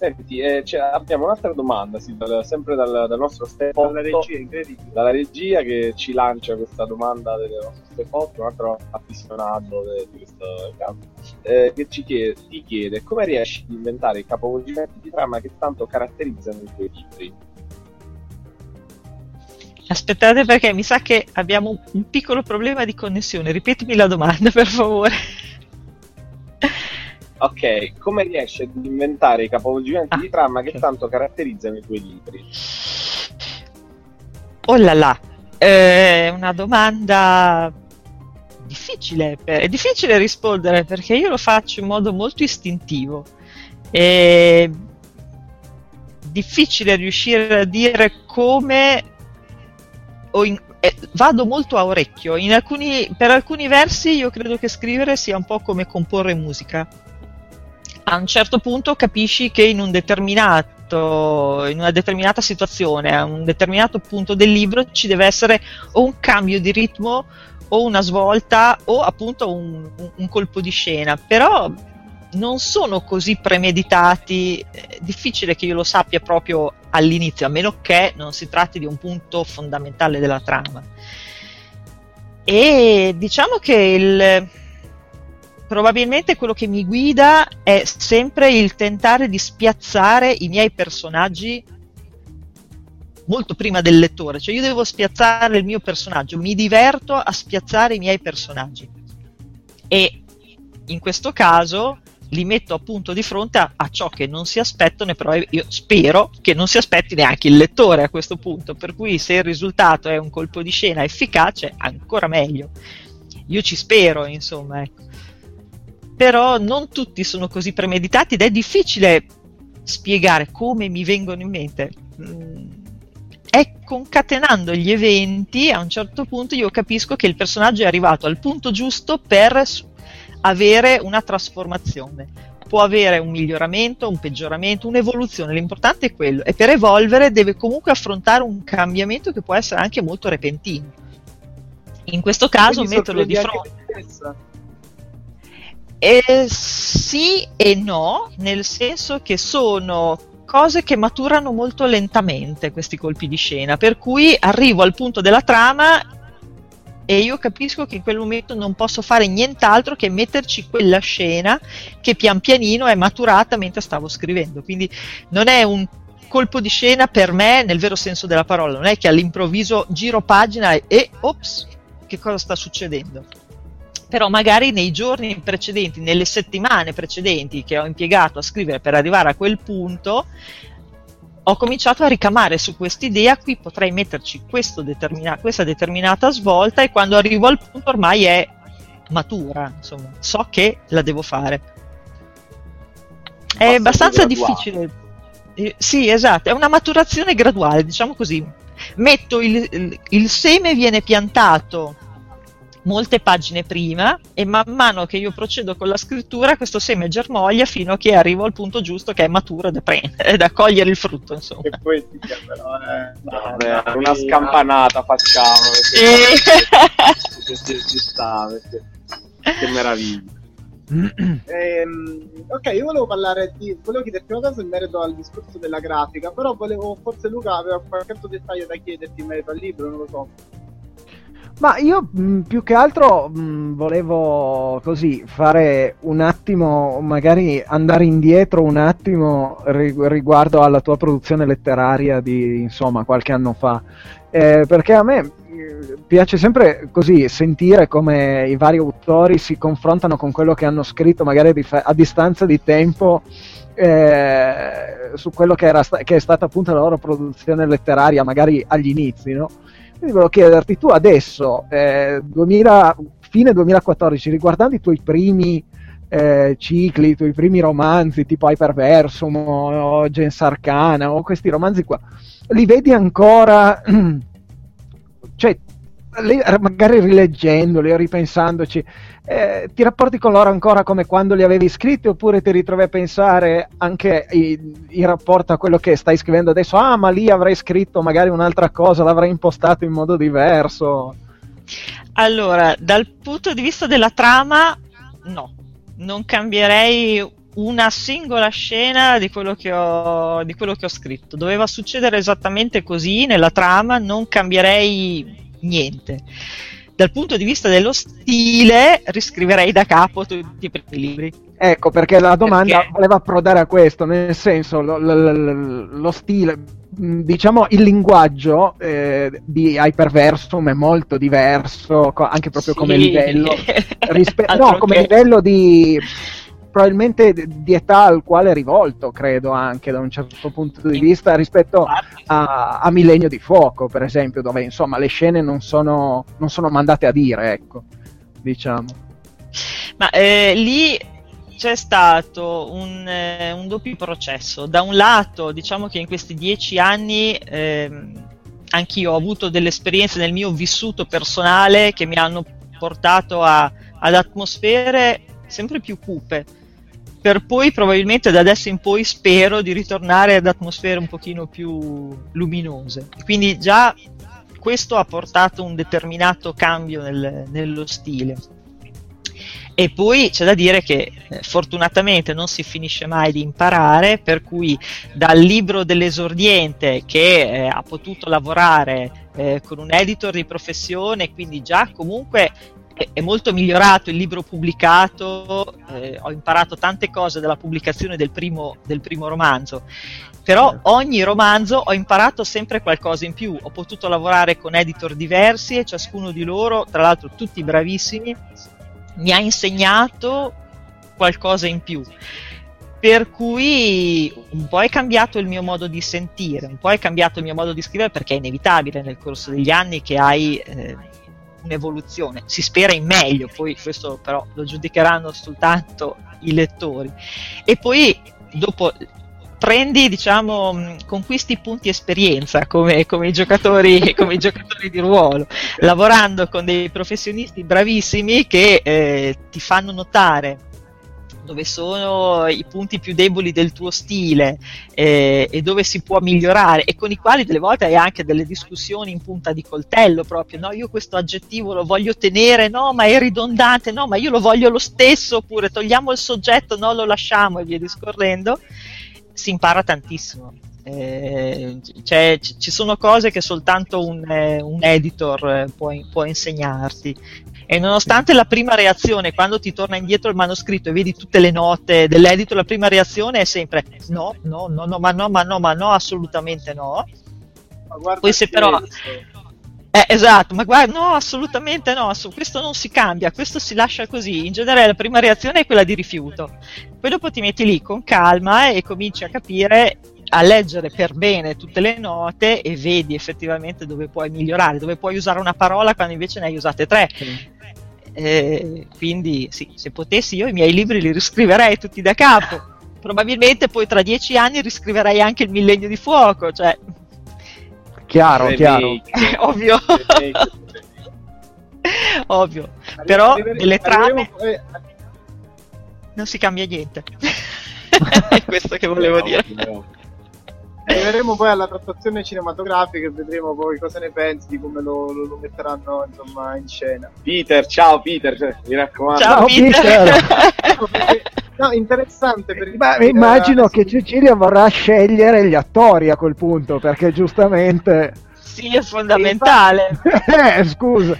Senti, eh, cioè, abbiamo un'altra domanda, sì, dal, sempre dal, dal, nostro Stefano. Dalla regia, incredibile. Dalla regia che ci lancia questa domanda del nostro Stefano, un altro appassionato di questo campo, eh, che ci chiede, ti chiede come riesci ad inventare i capovolgimenti di trama che tanto caratterizzano i tuoi libri. Aspettate perché mi sa che abbiamo un piccolo problema di connessione. Ripetimi la domanda, per favore. Ok, come riesci ad inventare i capovolgimenti ah, di trama che okay. tanto caratterizzano i tuoi libri? Oh là là, è una domanda difficile. È difficile rispondere perché io lo faccio in modo molto istintivo. È difficile riuscire a dire come in, eh, vado molto a orecchio. Alcuni, per alcuni versi io credo che scrivere sia un po' come comporre musica. A un certo punto capisci che in un in una determinata situazione, a un determinato punto del libro ci deve essere o un cambio di ritmo o una svolta o appunto un, un colpo di scena, però non sono così premeditati, è difficile che io lo sappia proprio all'inizio, a meno che non si tratti di un punto fondamentale della trama. E diciamo che il, probabilmente quello che mi guida è sempre il tentare di spiazzare i miei personaggi molto prima del lettore, cioè io devo spiazzare il mio personaggio, mi diverto a spiazzare i miei personaggi. E in questo caso li metto appunto di fronte a, a, ciò che non si aspettano, però io spero che non si aspetti neanche il lettore a questo punto, per cui se il risultato è un colpo di scena efficace, ancora meglio. Io ci spero, insomma, ecco. Però non tutti sono così premeditati ed è difficile spiegare come mi vengono in mente. Mm, è concatenando gli eventi, a un certo punto io capisco che il personaggio è arrivato al punto giusto per avere una trasformazione. Può avere un miglioramento, un peggioramento, un'evoluzione, l'importante è quello. E per evolvere deve comunque affrontare un cambiamento che può essere anche molto repentino. In questo caso metterlo di fronte. Eh, sì e no, nel senso che sono cose che maturano molto lentamente questi colpi di scena, per cui arrivo al punto della trama e io capisco che in quel momento non posso fare nient'altro che metterci quella scena che pian pianino è maturata mentre stavo scrivendo. Quindi non è un colpo di scena per me nel vero senso della parola, non è che all'improvviso giro pagina e, e ops, che cosa sta succedendo? Però magari nei giorni precedenti, nelle settimane precedenti che ho impiegato a scrivere per arrivare a quel punto, ho cominciato a ricamare su quest'idea, qui potrei metterci determina- questa determinata svolta e quando arrivo al punto ormai è matura, insomma, so che la devo fare. È abbastanza difficile. Eh, sì, esatto, è una maturazione graduale, diciamo così. Metto il, il, il seme viene piantato molte pagine prima e man mano che io procedo con la scrittura questo seme germoglia fino a che arrivo al punto giusto che è maturo da prendere, da cogliere il frutto insomma. Che poetica però, eh. Vabbè, una scampanata facciamo perché, perché ci sta, perché, che meraviglia. ehm, ok, io volevo parlare di. Volevo chiederti una cosa in merito al discorso della grafica, però volevo. Forse Luca aveva qualche altro dettaglio da chiederti in merito al libro, non lo so. Ma io mh, più che altro mh, volevo così fare un attimo, magari andare indietro un attimo riguardo alla tua produzione letteraria di insomma qualche anno fa. Eh, perché a me eh, piace sempre così sentire come i vari autori si confrontano con quello che hanno scritto, magari a distanza di tempo. Eh, su quello che, era, che è stata appunto la loro produzione letteraria, magari agli inizi, no? Quindi volevo chiederti, tu adesso, eh, 2000, fine 2014, riguardando i tuoi primi eh, cicli, i tuoi primi romanzi tipo Hyperversum o, Gens Arcana o questi romanzi qua, li vedi ancora, cioè, magari rileggendoli o ripensandoci, eh, ti rapporti con loro ancora come quando li avevi scritti oppure ti ritrovi a pensare anche in, rapporto a quello che stai scrivendo adesso, ah ma lì avrei scritto magari un'altra cosa, l'avrei impostato in modo diverso? Allora, dal punto di vista della trama, no, non cambierei una singola scena di quello, ho, di quello che ho scritto. Doveva succedere esattamente così nella trama, non cambierei niente dal punto di vista dello stile riscriverei da capo tutti i primi libri. Ecco, perché la domanda perché... voleva approdare a questo, nel senso lo, lo, lo stile, diciamo il linguaggio eh, di Hyperversum è molto diverso, anche proprio sì. come livello, rispe- no, come livello di probabilmente di età al quale è rivolto, credo anche da un certo punto di vista, rispetto a, a Millennio di Fuoco, per esempio, dove insomma le scene non sono, non sono mandate a dire, ecco, diciamo. Ma eh, lì c'è stato un, eh, un, doppio processo. Da un lato, diciamo che in questi dieci anni eh, anch'io ho avuto delle esperienze nel mio vissuto personale che mi hanno portato a, ad atmosfere sempre più cupe per poi probabilmente da adesso in poi spero di ritornare ad atmosfere un pochino più luminose. Quindi già questo ha portato un determinato cambio nel, nello stile. E poi c'è da dire che eh, fortunatamente non si finisce mai di imparare, per cui dal libro dell'esordiente che eh, ha potuto lavorare eh, con un editor di professione, quindi già comunque è molto migliorato il libro pubblicato, eh, ho imparato tante cose dalla pubblicazione del primo, del primo romanzo, però ogni romanzo ho imparato sempre qualcosa in più, ho potuto lavorare con editor diversi e ciascuno di loro, tra l'altro tutti bravissimi, mi ha insegnato qualcosa in più. Per cui un po' è cambiato il mio modo di sentire, un po' è cambiato il mio modo di scrivere perché è inevitabile nel corso degli anni che hai eh, un'evoluzione. Si spera in meglio, poi questo però lo giudicheranno soltanto i lettori. E poi dopo prendi, diciamo, conquisti punti esperienza come, come, i giocatori, come, i giocatori, di ruolo, lavorando con dei professionisti bravissimi che eh, ti fanno notare dove sono i punti più deboli del tuo stile eh, e dove si può migliorare e con i quali delle volte hai anche delle discussioni in punta di coltello proprio, no io questo aggettivo lo voglio tenere, no ma è ridondante, no ma io lo voglio lo stesso oppure togliamo il soggetto, no lo lasciamo e via discorrendo, si impara tantissimo. Eh, cioè, ci sono cose che soltanto un, eh, un editor eh, può, può, insegnarti e nonostante la prima reazione, quando ti torna indietro il manoscritto e vedi tutte le note dell'edito, la prima reazione è sempre no, no, no, no, ma no, ma no, ma no, assolutamente no. Ma Poi se però... Eh, esatto, ma guarda, no, assolutamente no, questo non si cambia, questo si lascia così. In genere la prima reazione è quella di rifiuto. Poi dopo ti metti lì con calma e cominci a capire a leggere per bene tutte le note e vedi effettivamente dove puoi migliorare, dove puoi usare una parola quando invece ne hai usate tre. Eh, quindi sì, se potessi io i miei libri li riscriverei tutti da capo. Probabilmente poi tra dieci anni riscriverei anche il millennio di fuoco, cioè... Chiaro, remake, chiaro. Ovvio. Ovvio. Però delle trame non si cambia niente. È questo che volevo dire. Arriveremo poi alla trattazione cinematografica e vedremo poi cosa ne pensi di come lo, lo, lo metteranno insomma, in scena. Peter, ciao Peter, cioè, mi raccomando. Ciao, Peter. no, interessante. Per Beh, immagino che Cecilia vorrà scegliere gli attori a quel punto, perché giustamente... sì, è fondamentale. eh, scusa.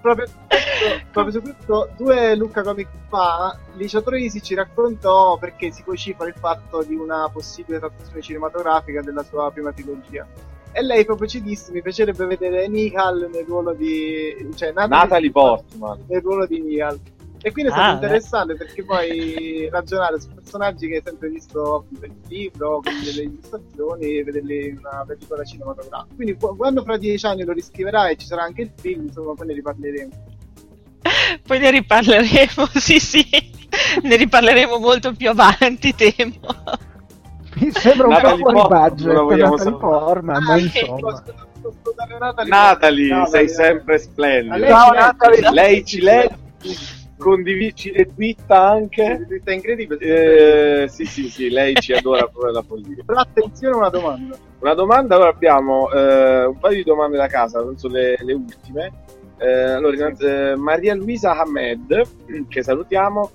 Proprio, su questo, proprio su questo, due Lucca Comic fa, Licia Troisi ci raccontò perché si vocifera il fatto di una possibile traduzione cinematografica della sua prima trilogia. E lei proprio ci disse: Mi piacerebbe vedere Nihal nel ruolo di. cioè Natalie, Natalie Portman. nel ruolo di Nihal. E quindi è Ah, stato interessante perché poi ragionare su personaggi che hai sempre visto nel libro, con delle illustrazioni, e vederli in una pellicola cinematografica. Quindi qu- quando fra dieci anni lo riscriverai e ci sarà anche il film, insomma, poi ne riparleremo. Poi ne riparleremo, sì, sì, ne riparleremo molto più avanti, temo. Mi sembra un Natalie po' fuori budget non la. Portman, ma Ah, insomma. Natalie? Natalie, sei sempre splendida. Ciao. Natalie. Lei ci legge, condivi- ci retweeta anche. È incredibile. Eh, sì, sì, sì, lei ci adora proprio la follia. Però attenzione una domanda. Una domanda, allora abbiamo eh, un paio di domande da casa, non so le, le ultime. Eh, allora, innanzi- eh, Maria Luisa Hamed, che salutiamo,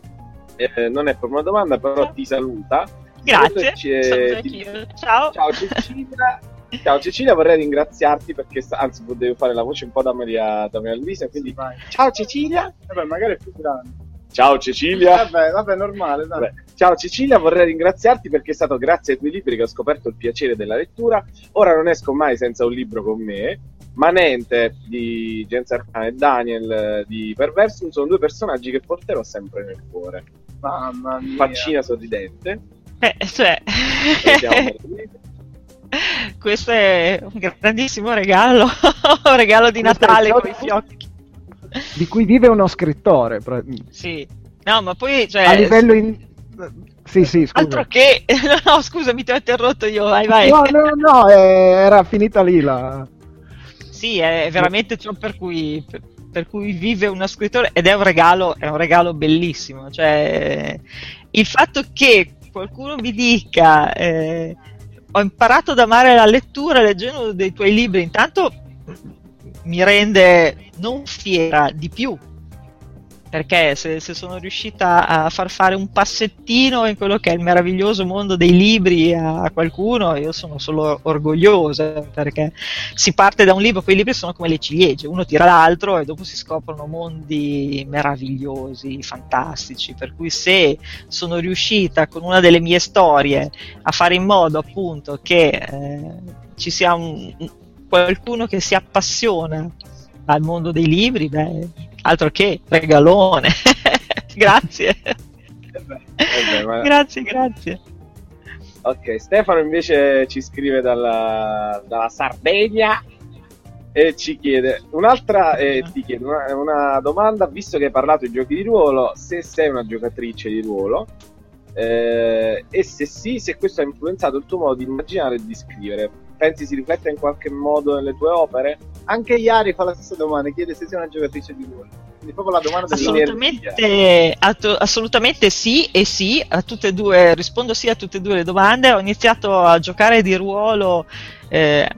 eh, non è proprio una domanda, però ti saluta. Grazie, Ci- eh, ti-. Ciao. Ciao Cecilia. Ciao Cecilia, vorrei ringraziarti perché, sta- anzi, devo fare la voce un po' da Maria, da Maria Luisa, quindi Vai. ciao Cecilia. Vabbè, magari è più grande. Ciao Cecilia. Vabbè, vabbè, normale, dai. Vabbè. Ciao Cecilia, vorrei ringraziarti perché è stato grazie ai tuoi libri che ho scoperto il piacere della lettura. Ora non esco mai senza un libro con me. Manente di Jens Arcana e Daniel eh, di Perversum sono due personaggi che porterò sempre nel cuore. Mamma mia. Faccina sorridente. Eh, cioè. questo è un grandissimo regalo, un regalo di Questo Natale con i fiocchi. Di cui vive uno scrittore. Sì. No, ma poi, cioè, A livello in... Sì, sì, scusa. altro che... No, scusami, ti ho interrotto io, vai, vai. No, no, no, era finita lì la... Sì, è veramente ciò per cui, per, per cui vive uno scrittore ed è un regalo, è un regalo bellissimo. Cioè, il fatto che qualcuno mi dica eh, ho imparato ad amare la lettura leggendo dei tuoi libri, intanto mi rende non fiera di più. Perché se, se sono riuscita a far fare un passettino in quello che è il meraviglioso mondo dei libri a, a qualcuno, io sono solo orgogliosa perché si parte da un libro, quei libri sono come le ciliegie, uno tira l'altro e dopo si scoprono mondi meravigliosi, fantastici, per cui se sono riuscita con una delle mie storie a fare in modo appunto che eh, ci sia un- qualcuno che si appassiona al mondo dei libri, beh, altro che regalone. grazie. Ma- grazie, grazie. Ok, Stefano invece ci scrive dalla, dalla Sardegna e ci chiede un'altra eh, ti chiede una, una domanda, visto che hai parlato di giochi di ruolo, se sei una giocatrice di ruolo eh, e se sì, se questo ha influenzato il tuo modo di immaginare e di scrivere. Pensi si rifletta in qualche modo nelle tue opere? Anche Iari fa la stessa domanda, chiede se sei una giocatrice di ruolo. Quindi proprio la domanda Assolutamente, atto- assolutamente sì e sì, a tutte e due, rispondo sì a tutte e due le domande. Ho iniziato a giocare di ruolo eh,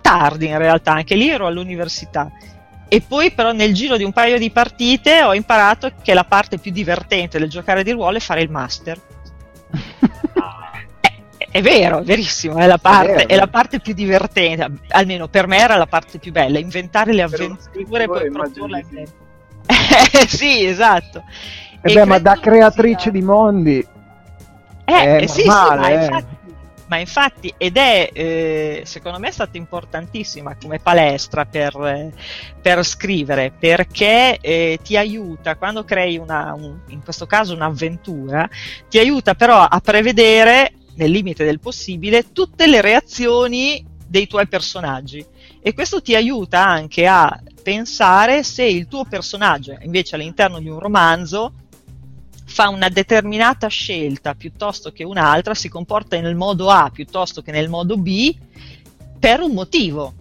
tardi in realtà, anche lì ero all'università. E poi però nel giro di un paio di partite ho imparato che la parte più divertente del giocare di ruolo è fare il master. È, è vero, è verissimo, è la, parte, vero. è la parte più divertente, almeno per me era la parte più bella, inventare le avventure e poi proporle sì. in Eh, sì, esatto. E E beh, ma da creatrice sia- di mondi... Eh, è eh, sì, sì, normale, ma eh. infatti, ma infatti, ed è, eh, secondo me, è stata importantissima come palestra per, per scrivere, perché eh, ti aiuta, quando crei una, un- in questo caso un'avventura, ti aiuta però a prevedere, nel limite del possibile, tutte le reazioni dei tuoi personaggi. E questo ti aiuta anche a pensare se il tuo personaggio, invece all'interno di un romanzo, fa una determinata scelta piuttosto che un'altra, si comporta nel modo A piuttosto che nel modo B, per un motivo.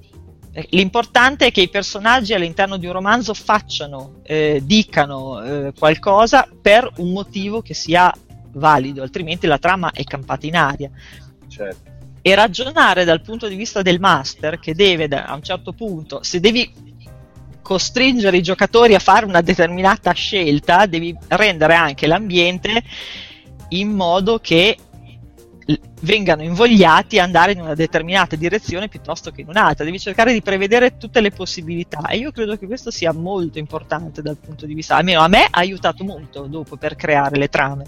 L'importante è che i personaggi all'interno di un romanzo facciano, eh, dicano eh, qualcosa per un motivo che sia valido, altrimenti la trama è campata in aria Certo. e ragionare dal punto di vista del master che deve da- a un certo punto, se devi costringere i giocatori a fare una determinata scelta, devi rendere anche l'ambiente in modo che vengano invogliati ad andare in una determinata direzione piuttosto che in un'altra, devi cercare di prevedere tutte le possibilità e io credo che questo sia molto importante dal punto di vista, almeno a me ha aiutato molto dopo per creare le trame.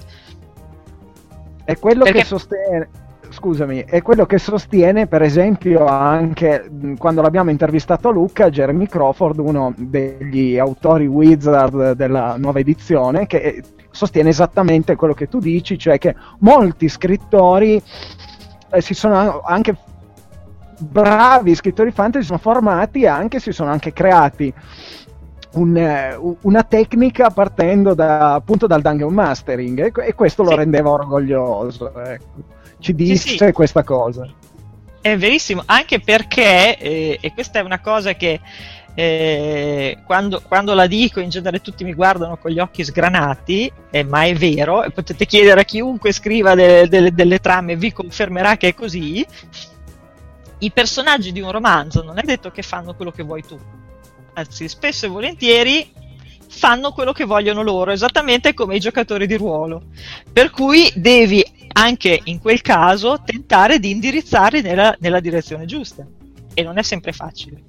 È quello Perché... che sostiene scusami, è quello che sostiene per esempio anche quando l'abbiamo intervistato a Luca, Jeremy Crawford, uno degli autori Wizard della nuova edizione, che sostiene esattamente quello che tu dici, cioè che molti scrittori eh, si sono anche bravi scrittori fantasy sono formati e anche si sono anche creati un, eh, una tecnica partendo da, appunto dal dungeon mastering e, e questo sì. lo rendeva orgoglioso ecco. ci disse sì, sì. questa cosa è verissimo anche perché eh, e questa è una cosa che eh, quando, quando, la dico in genere tutti mi guardano con gli occhi sgranati, eh, ma è vero, e potete chiedere a chiunque scriva delle, delle, delle trame, vi confermerà che è così. I personaggi di un romanzo non è detto che fanno quello che vuoi tu, anzi spesso e volentieri fanno quello che vogliono loro, esattamente come i giocatori di ruolo. Per cui devi anche in quel caso tentare di indirizzarli nella, nella direzione giusta. E non è sempre facile.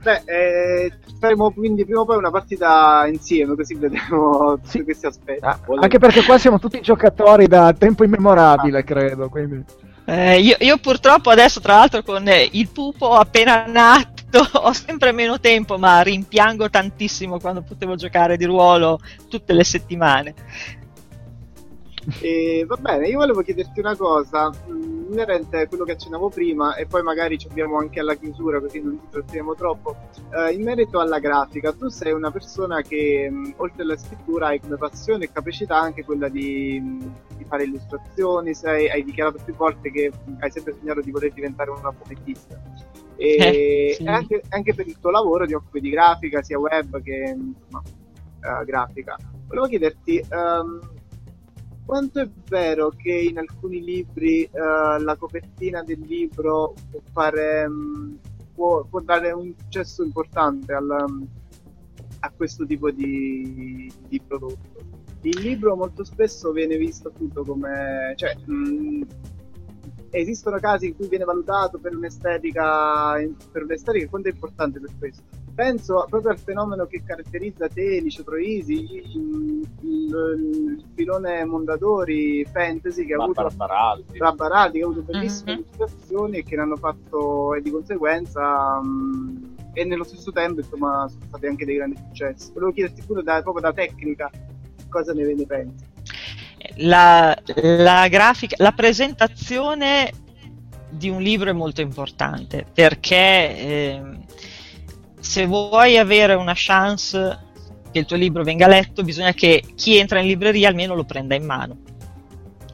Beh, eh, faremo quindi prima o poi una partita insieme, così vedremo tutti sì. questi aspetti. Ah, anche perché qua siamo tutti giocatori da tempo immemorabile, ah. credo. Quindi... Eh, io, io, purtroppo adesso, tra l'altro, con eh, il pupo appena nato, ho sempre meno tempo, ma rimpiango tantissimo quando potevo giocare di ruolo tutte le settimane. E, va bene, io volevo chiederti una cosa mh, mm, inerente a quello che accennavo prima e poi magari ci abbiamo anche alla chiusura così non ci trattiamo troppo. Uh, in merito alla grafica, tu sei una persona che mh, mm, oltre alla scrittura hai come passione e capacità anche quella di, mh, mm, di fare illustrazioni, sei, hai dichiarato più volte che hai sempre sognato di voler diventare una fumettista. E eh, sì. anche, anche, per il tuo lavoro ti occupi di grafica, sia web che insomma, uh, grafica. Volevo chiederti, um, quanto è vero che in alcuni libri uh, la copertina del libro può, fare, um, può, può dare un successo importante al, um, a questo tipo di, di, prodotto? Il libro molto spesso viene visto appunto come... Cioè, mh, mm, esistono casi in cui viene valutato per un'estetica, per un'estetica quanto è importante per questo? penso proprio al fenomeno che caratterizza te, Licio Troisi, il, il, il, filone Mondadori Fantasy che ha avuto Barbaraldi. Barbaraldi, che ha avuto bellissime mm-hmm. illustrazioni e che ne hanno fatto e di conseguenza um, e nello stesso tempo insomma sono stati anche dei grandi successi. Volevo chiederti pure da, proprio da tecnica cosa ne, ne pensi. La, la grafica, la presentazione di un libro è molto importante perché eh, se vuoi avere una chance che il tuo libro venga letto, bisogna che chi entra in libreria almeno lo prenda in mano.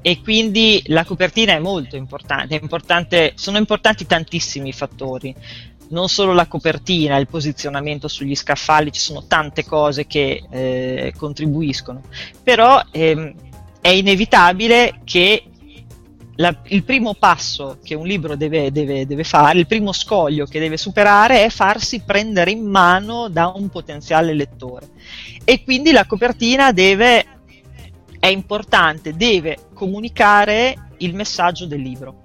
E quindi la copertina è molto importante, è importante sono importanti tantissimi fattori, non solo la copertina, il posizionamento sugli scaffali, ci sono tante cose che eh, contribuiscono, però ehm, è inevitabile che la, il primo passo che un libro deve, deve, deve, fare, il primo scoglio che deve superare è farsi prendere in mano da un potenziale lettore. E quindi la copertina deve, è importante, deve comunicare il messaggio del libro.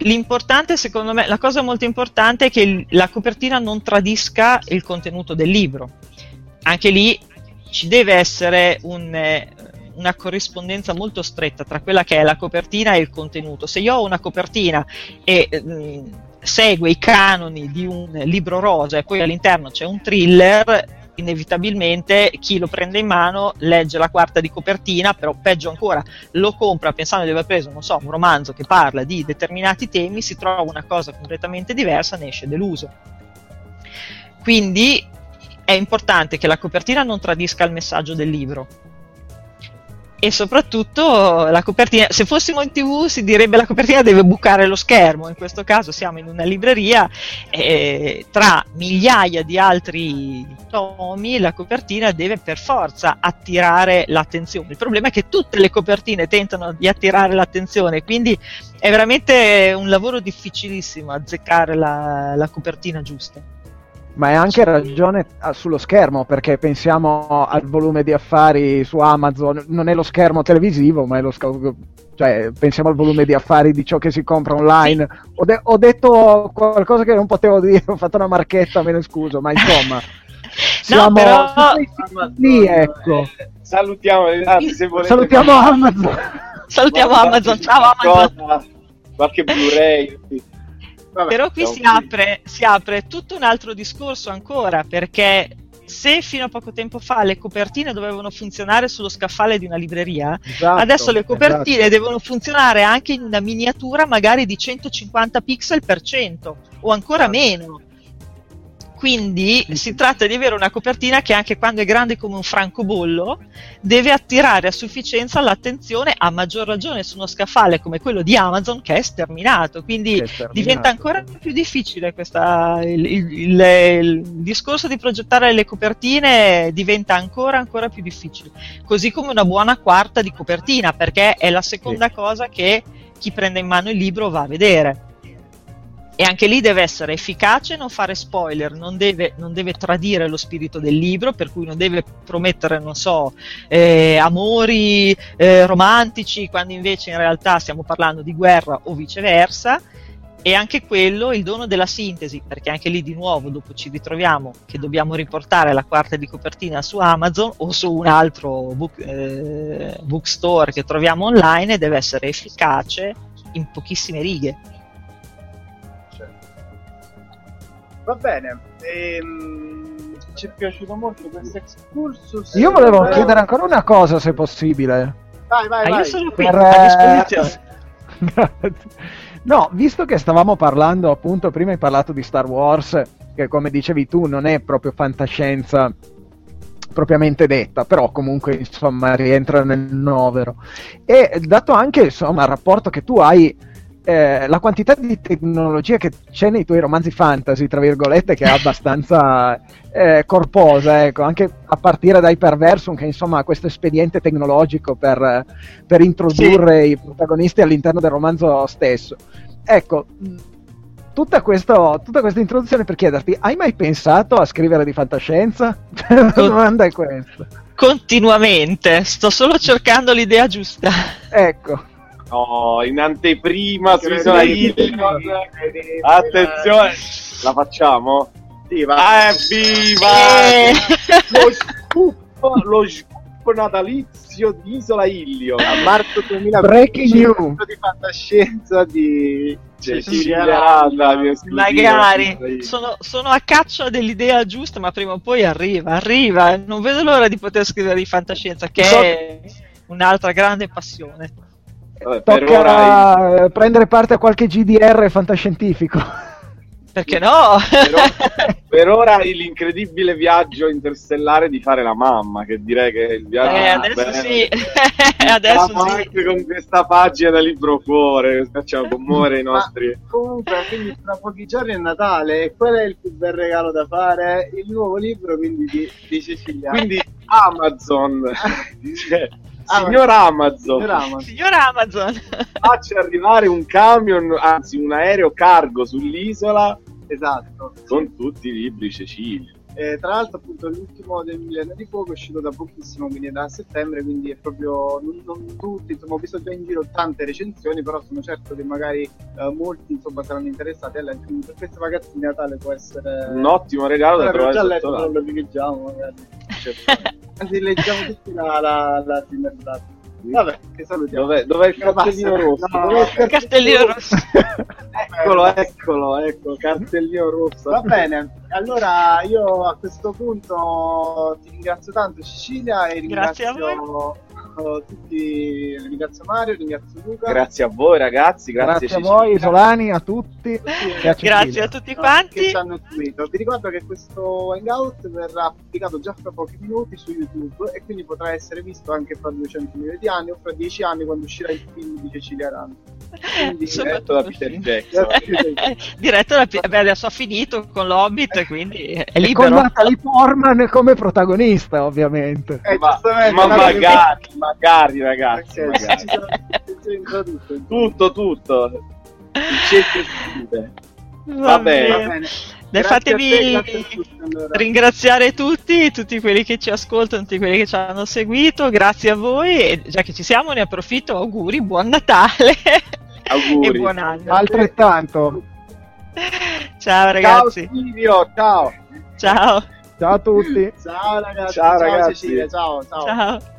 L'importante, secondo me, la cosa molto importante è che il, la copertina non tradisca il contenuto del libro. Anche lì ci deve essere un, eh, una corrispondenza molto stretta tra quella che è la copertina e il contenuto. Se io ho una copertina e mh, mm, segue i canoni di un libro rosa e poi all'interno c'è un thriller, inevitabilmente chi lo prende in mano legge la quarta di copertina, però peggio ancora, lo compra pensando di aver preso, non so, un romanzo che parla di determinati temi, si trova una cosa completamente diversa, ne esce deluso. Quindi è importante che la copertina non tradisca il messaggio del libro, e soprattutto la copertina, se fossimo in tv si direbbe la copertina deve bucare lo schermo, in questo caso siamo in una libreria e tra migliaia di altri tomi la copertina deve per forza attirare l'attenzione. Il problema è che tutte le copertine tentano di attirare l'attenzione, quindi è veramente un lavoro difficilissimo azzeccare la, la copertina giusta. Ma è anche ragione ah, sullo schermo, perché pensiamo al volume di affari su Amazon, non è lo schermo televisivo, ma è lo schermo cioè, pensiamo al volume di affari di ciò che si compra online. Ho, de- ho detto qualcosa che non potevo dire, ho fatto una marchetta, me ne scuso, ma insomma. Siamo no, però... lì, ecco. Eh, salutiamo, se salutiamo Amazon. Salutiamo Amazon, ciao Amazon. Qualche Blu-ray. Vabbè, Però qui si apre, si apre tutto un altro discorso ancora, perché se fino a poco tempo fa le copertine dovevano funzionare sullo scaffale di una libreria, esatto, adesso le copertine esatto. devono funzionare anche in una miniatura magari di 150 pixel per cento o ancora esatto. meno. Quindi si tratta di avere una copertina che anche quando è grande come un francobollo deve attirare a sufficienza l'attenzione, a maggior ragione su uno scaffale come quello di Amazon che è sterminato. Quindi è sterminato. diventa ancora più difficile questa, il, il, il, il, discorso di progettare le copertine diventa ancora ancora più difficile. Così come una buona quarta di copertina, perché è la seconda sì. cosa che chi prende in mano il libro va a vedere e anche lì deve essere efficace, non fare spoiler, non deve, non deve, tradire lo spirito del libro, per cui non deve promettere, non so, eh, amori eh, romantici, quando invece in realtà stiamo parlando di guerra o viceversa. E anche quello, il dono della sintesi, perché anche lì di nuovo dopo ci ritroviamo che dobbiamo riportare la quarta di copertina su Amazon o su un altro book, eh, bookstore che troviamo online deve essere efficace in pochissime righe. Va bene. Ehm, ci è piaciuto molto questo excursus. Io volevo però... chiedere ancora una cosa, se possibile. Vai, vai, ah, vai. Io sono qui per, a disposizione. no, visto che stavamo parlando, appunto, prima hai parlato di Star Wars, che come dicevi tu non è proprio fantascienza propriamente detta, però comunque insomma rientra nel novero. E dato anche insomma il rapporto che tu hai eh, la quantità di tecnologia che c'è nei tuoi romanzi fantasy, tra virgolette, che è abbastanza eh, corposa, ecco, anche a partire da Hyperversum, che insomma ha questo espediente tecnologico per, per introdurre sì. i protagonisti all'interno del romanzo stesso. Ecco, tutta, questo, tutta, questa introduzione per chiederti, hai mai pensato a scrivere di fantascienza? La domanda è questa. Continuamente, sto solo cercando l'idea giusta. Ecco. No, in anteprima su Isola Ilion. Attenzione, la facciamo? Sì, va. Evviva! Eh. Lo scoop, lo scoop natalizio di Isola Ilion. A marzo 2020. Breaking news di fantascienza di Cecilia magari sono, sono, a caccia dell'idea giusta ma prima o poi arriva arriva non vedo l'ora di poter scrivere di fantascienza che è un'altra grande passione Vabbè, Tocca ora... prendere parte a qualche GDR fantascientifico. Perché no? per, ora, per ora l'incredibile viaggio interstellare di fare la mamma, che direi che è il viaggio... Eh, adesso sì, adesso sì. anche con questa pagina da libro cuore, facciamo commuovere i nostri... Ma comunque, quindi tra pochi giorni è Natale e qual è il più bel regalo da fare? Il nuovo libro, quindi di, di Cecilia. Quindi Amazon... cioè, Signor Amazon, signor Amazon, signor Amazon. faccia arrivare un camion, anzi un aereo cargo sull'isola esatto con tutti i libri Cecilia. Eh, tra l'altro, appunto, l'ultimo del Millennio di Fuoco è uscito da pochissimo, quindi da settembre, quindi è proprio non, non tutti, insomma, ho visto già in giro tante recensioni, però sono certo che magari eh, molti insomma saranno interessati a leggere. Per queste vacanze di Natale può essere un ottimo regalo da trovare già letto, non lo rileggiamo magari. Anzi, leggiamo tutti la, la, la Timberblade. Vabbè, che salutiamo. Dov'è, dov'è il cartellino rosso? No, dov'è il cartellino rosso? eccolo, eccolo, ecco, cartellino rosso. Va bene, allora io a questo punto ti ringrazio tanto Cecilia e ringrazio tutti, ringrazio Mario, ringrazio Luca. Grazie a voi ragazzi, grazie, grazie a voi Isolani, a tutti. grazie a tutti quanti. Che ci hanno seguito. Vi ricordo che questo Hangout verrà pubblicato già fra pochi minuti su YouTube e quindi potrà essere visto anche fra 200 milioni di anni o fra 10 anni quando uscirà il film di Cecilia Rando. Quindi, diretto da Peter Jackson. diretto da Beh, adesso ha finito con l'Hobbit, quindi è libero. E con Natalie Portman come protagonista, ovviamente. Eh, ma, ma magari, magari ragazzi. Magari. tutto, tutto. Va, Va bene. bene. Dai, fatevi te, tutti, allora. ringraziare tutti, tutti quelli che ci ascoltano, tutti quelli che ci hanno seguito, grazie a voi e già che ci siamo ne approfitto, auguri, buon Natale auguri. e buon anno. Altrettanto. Ciao ragazzi. Ciao Silvio, ciao. Ciao. Ciao a tutti. Ciao ragazzi. Ciao, ciao ragazzi. Cecilia, ciao. ciao. ciao.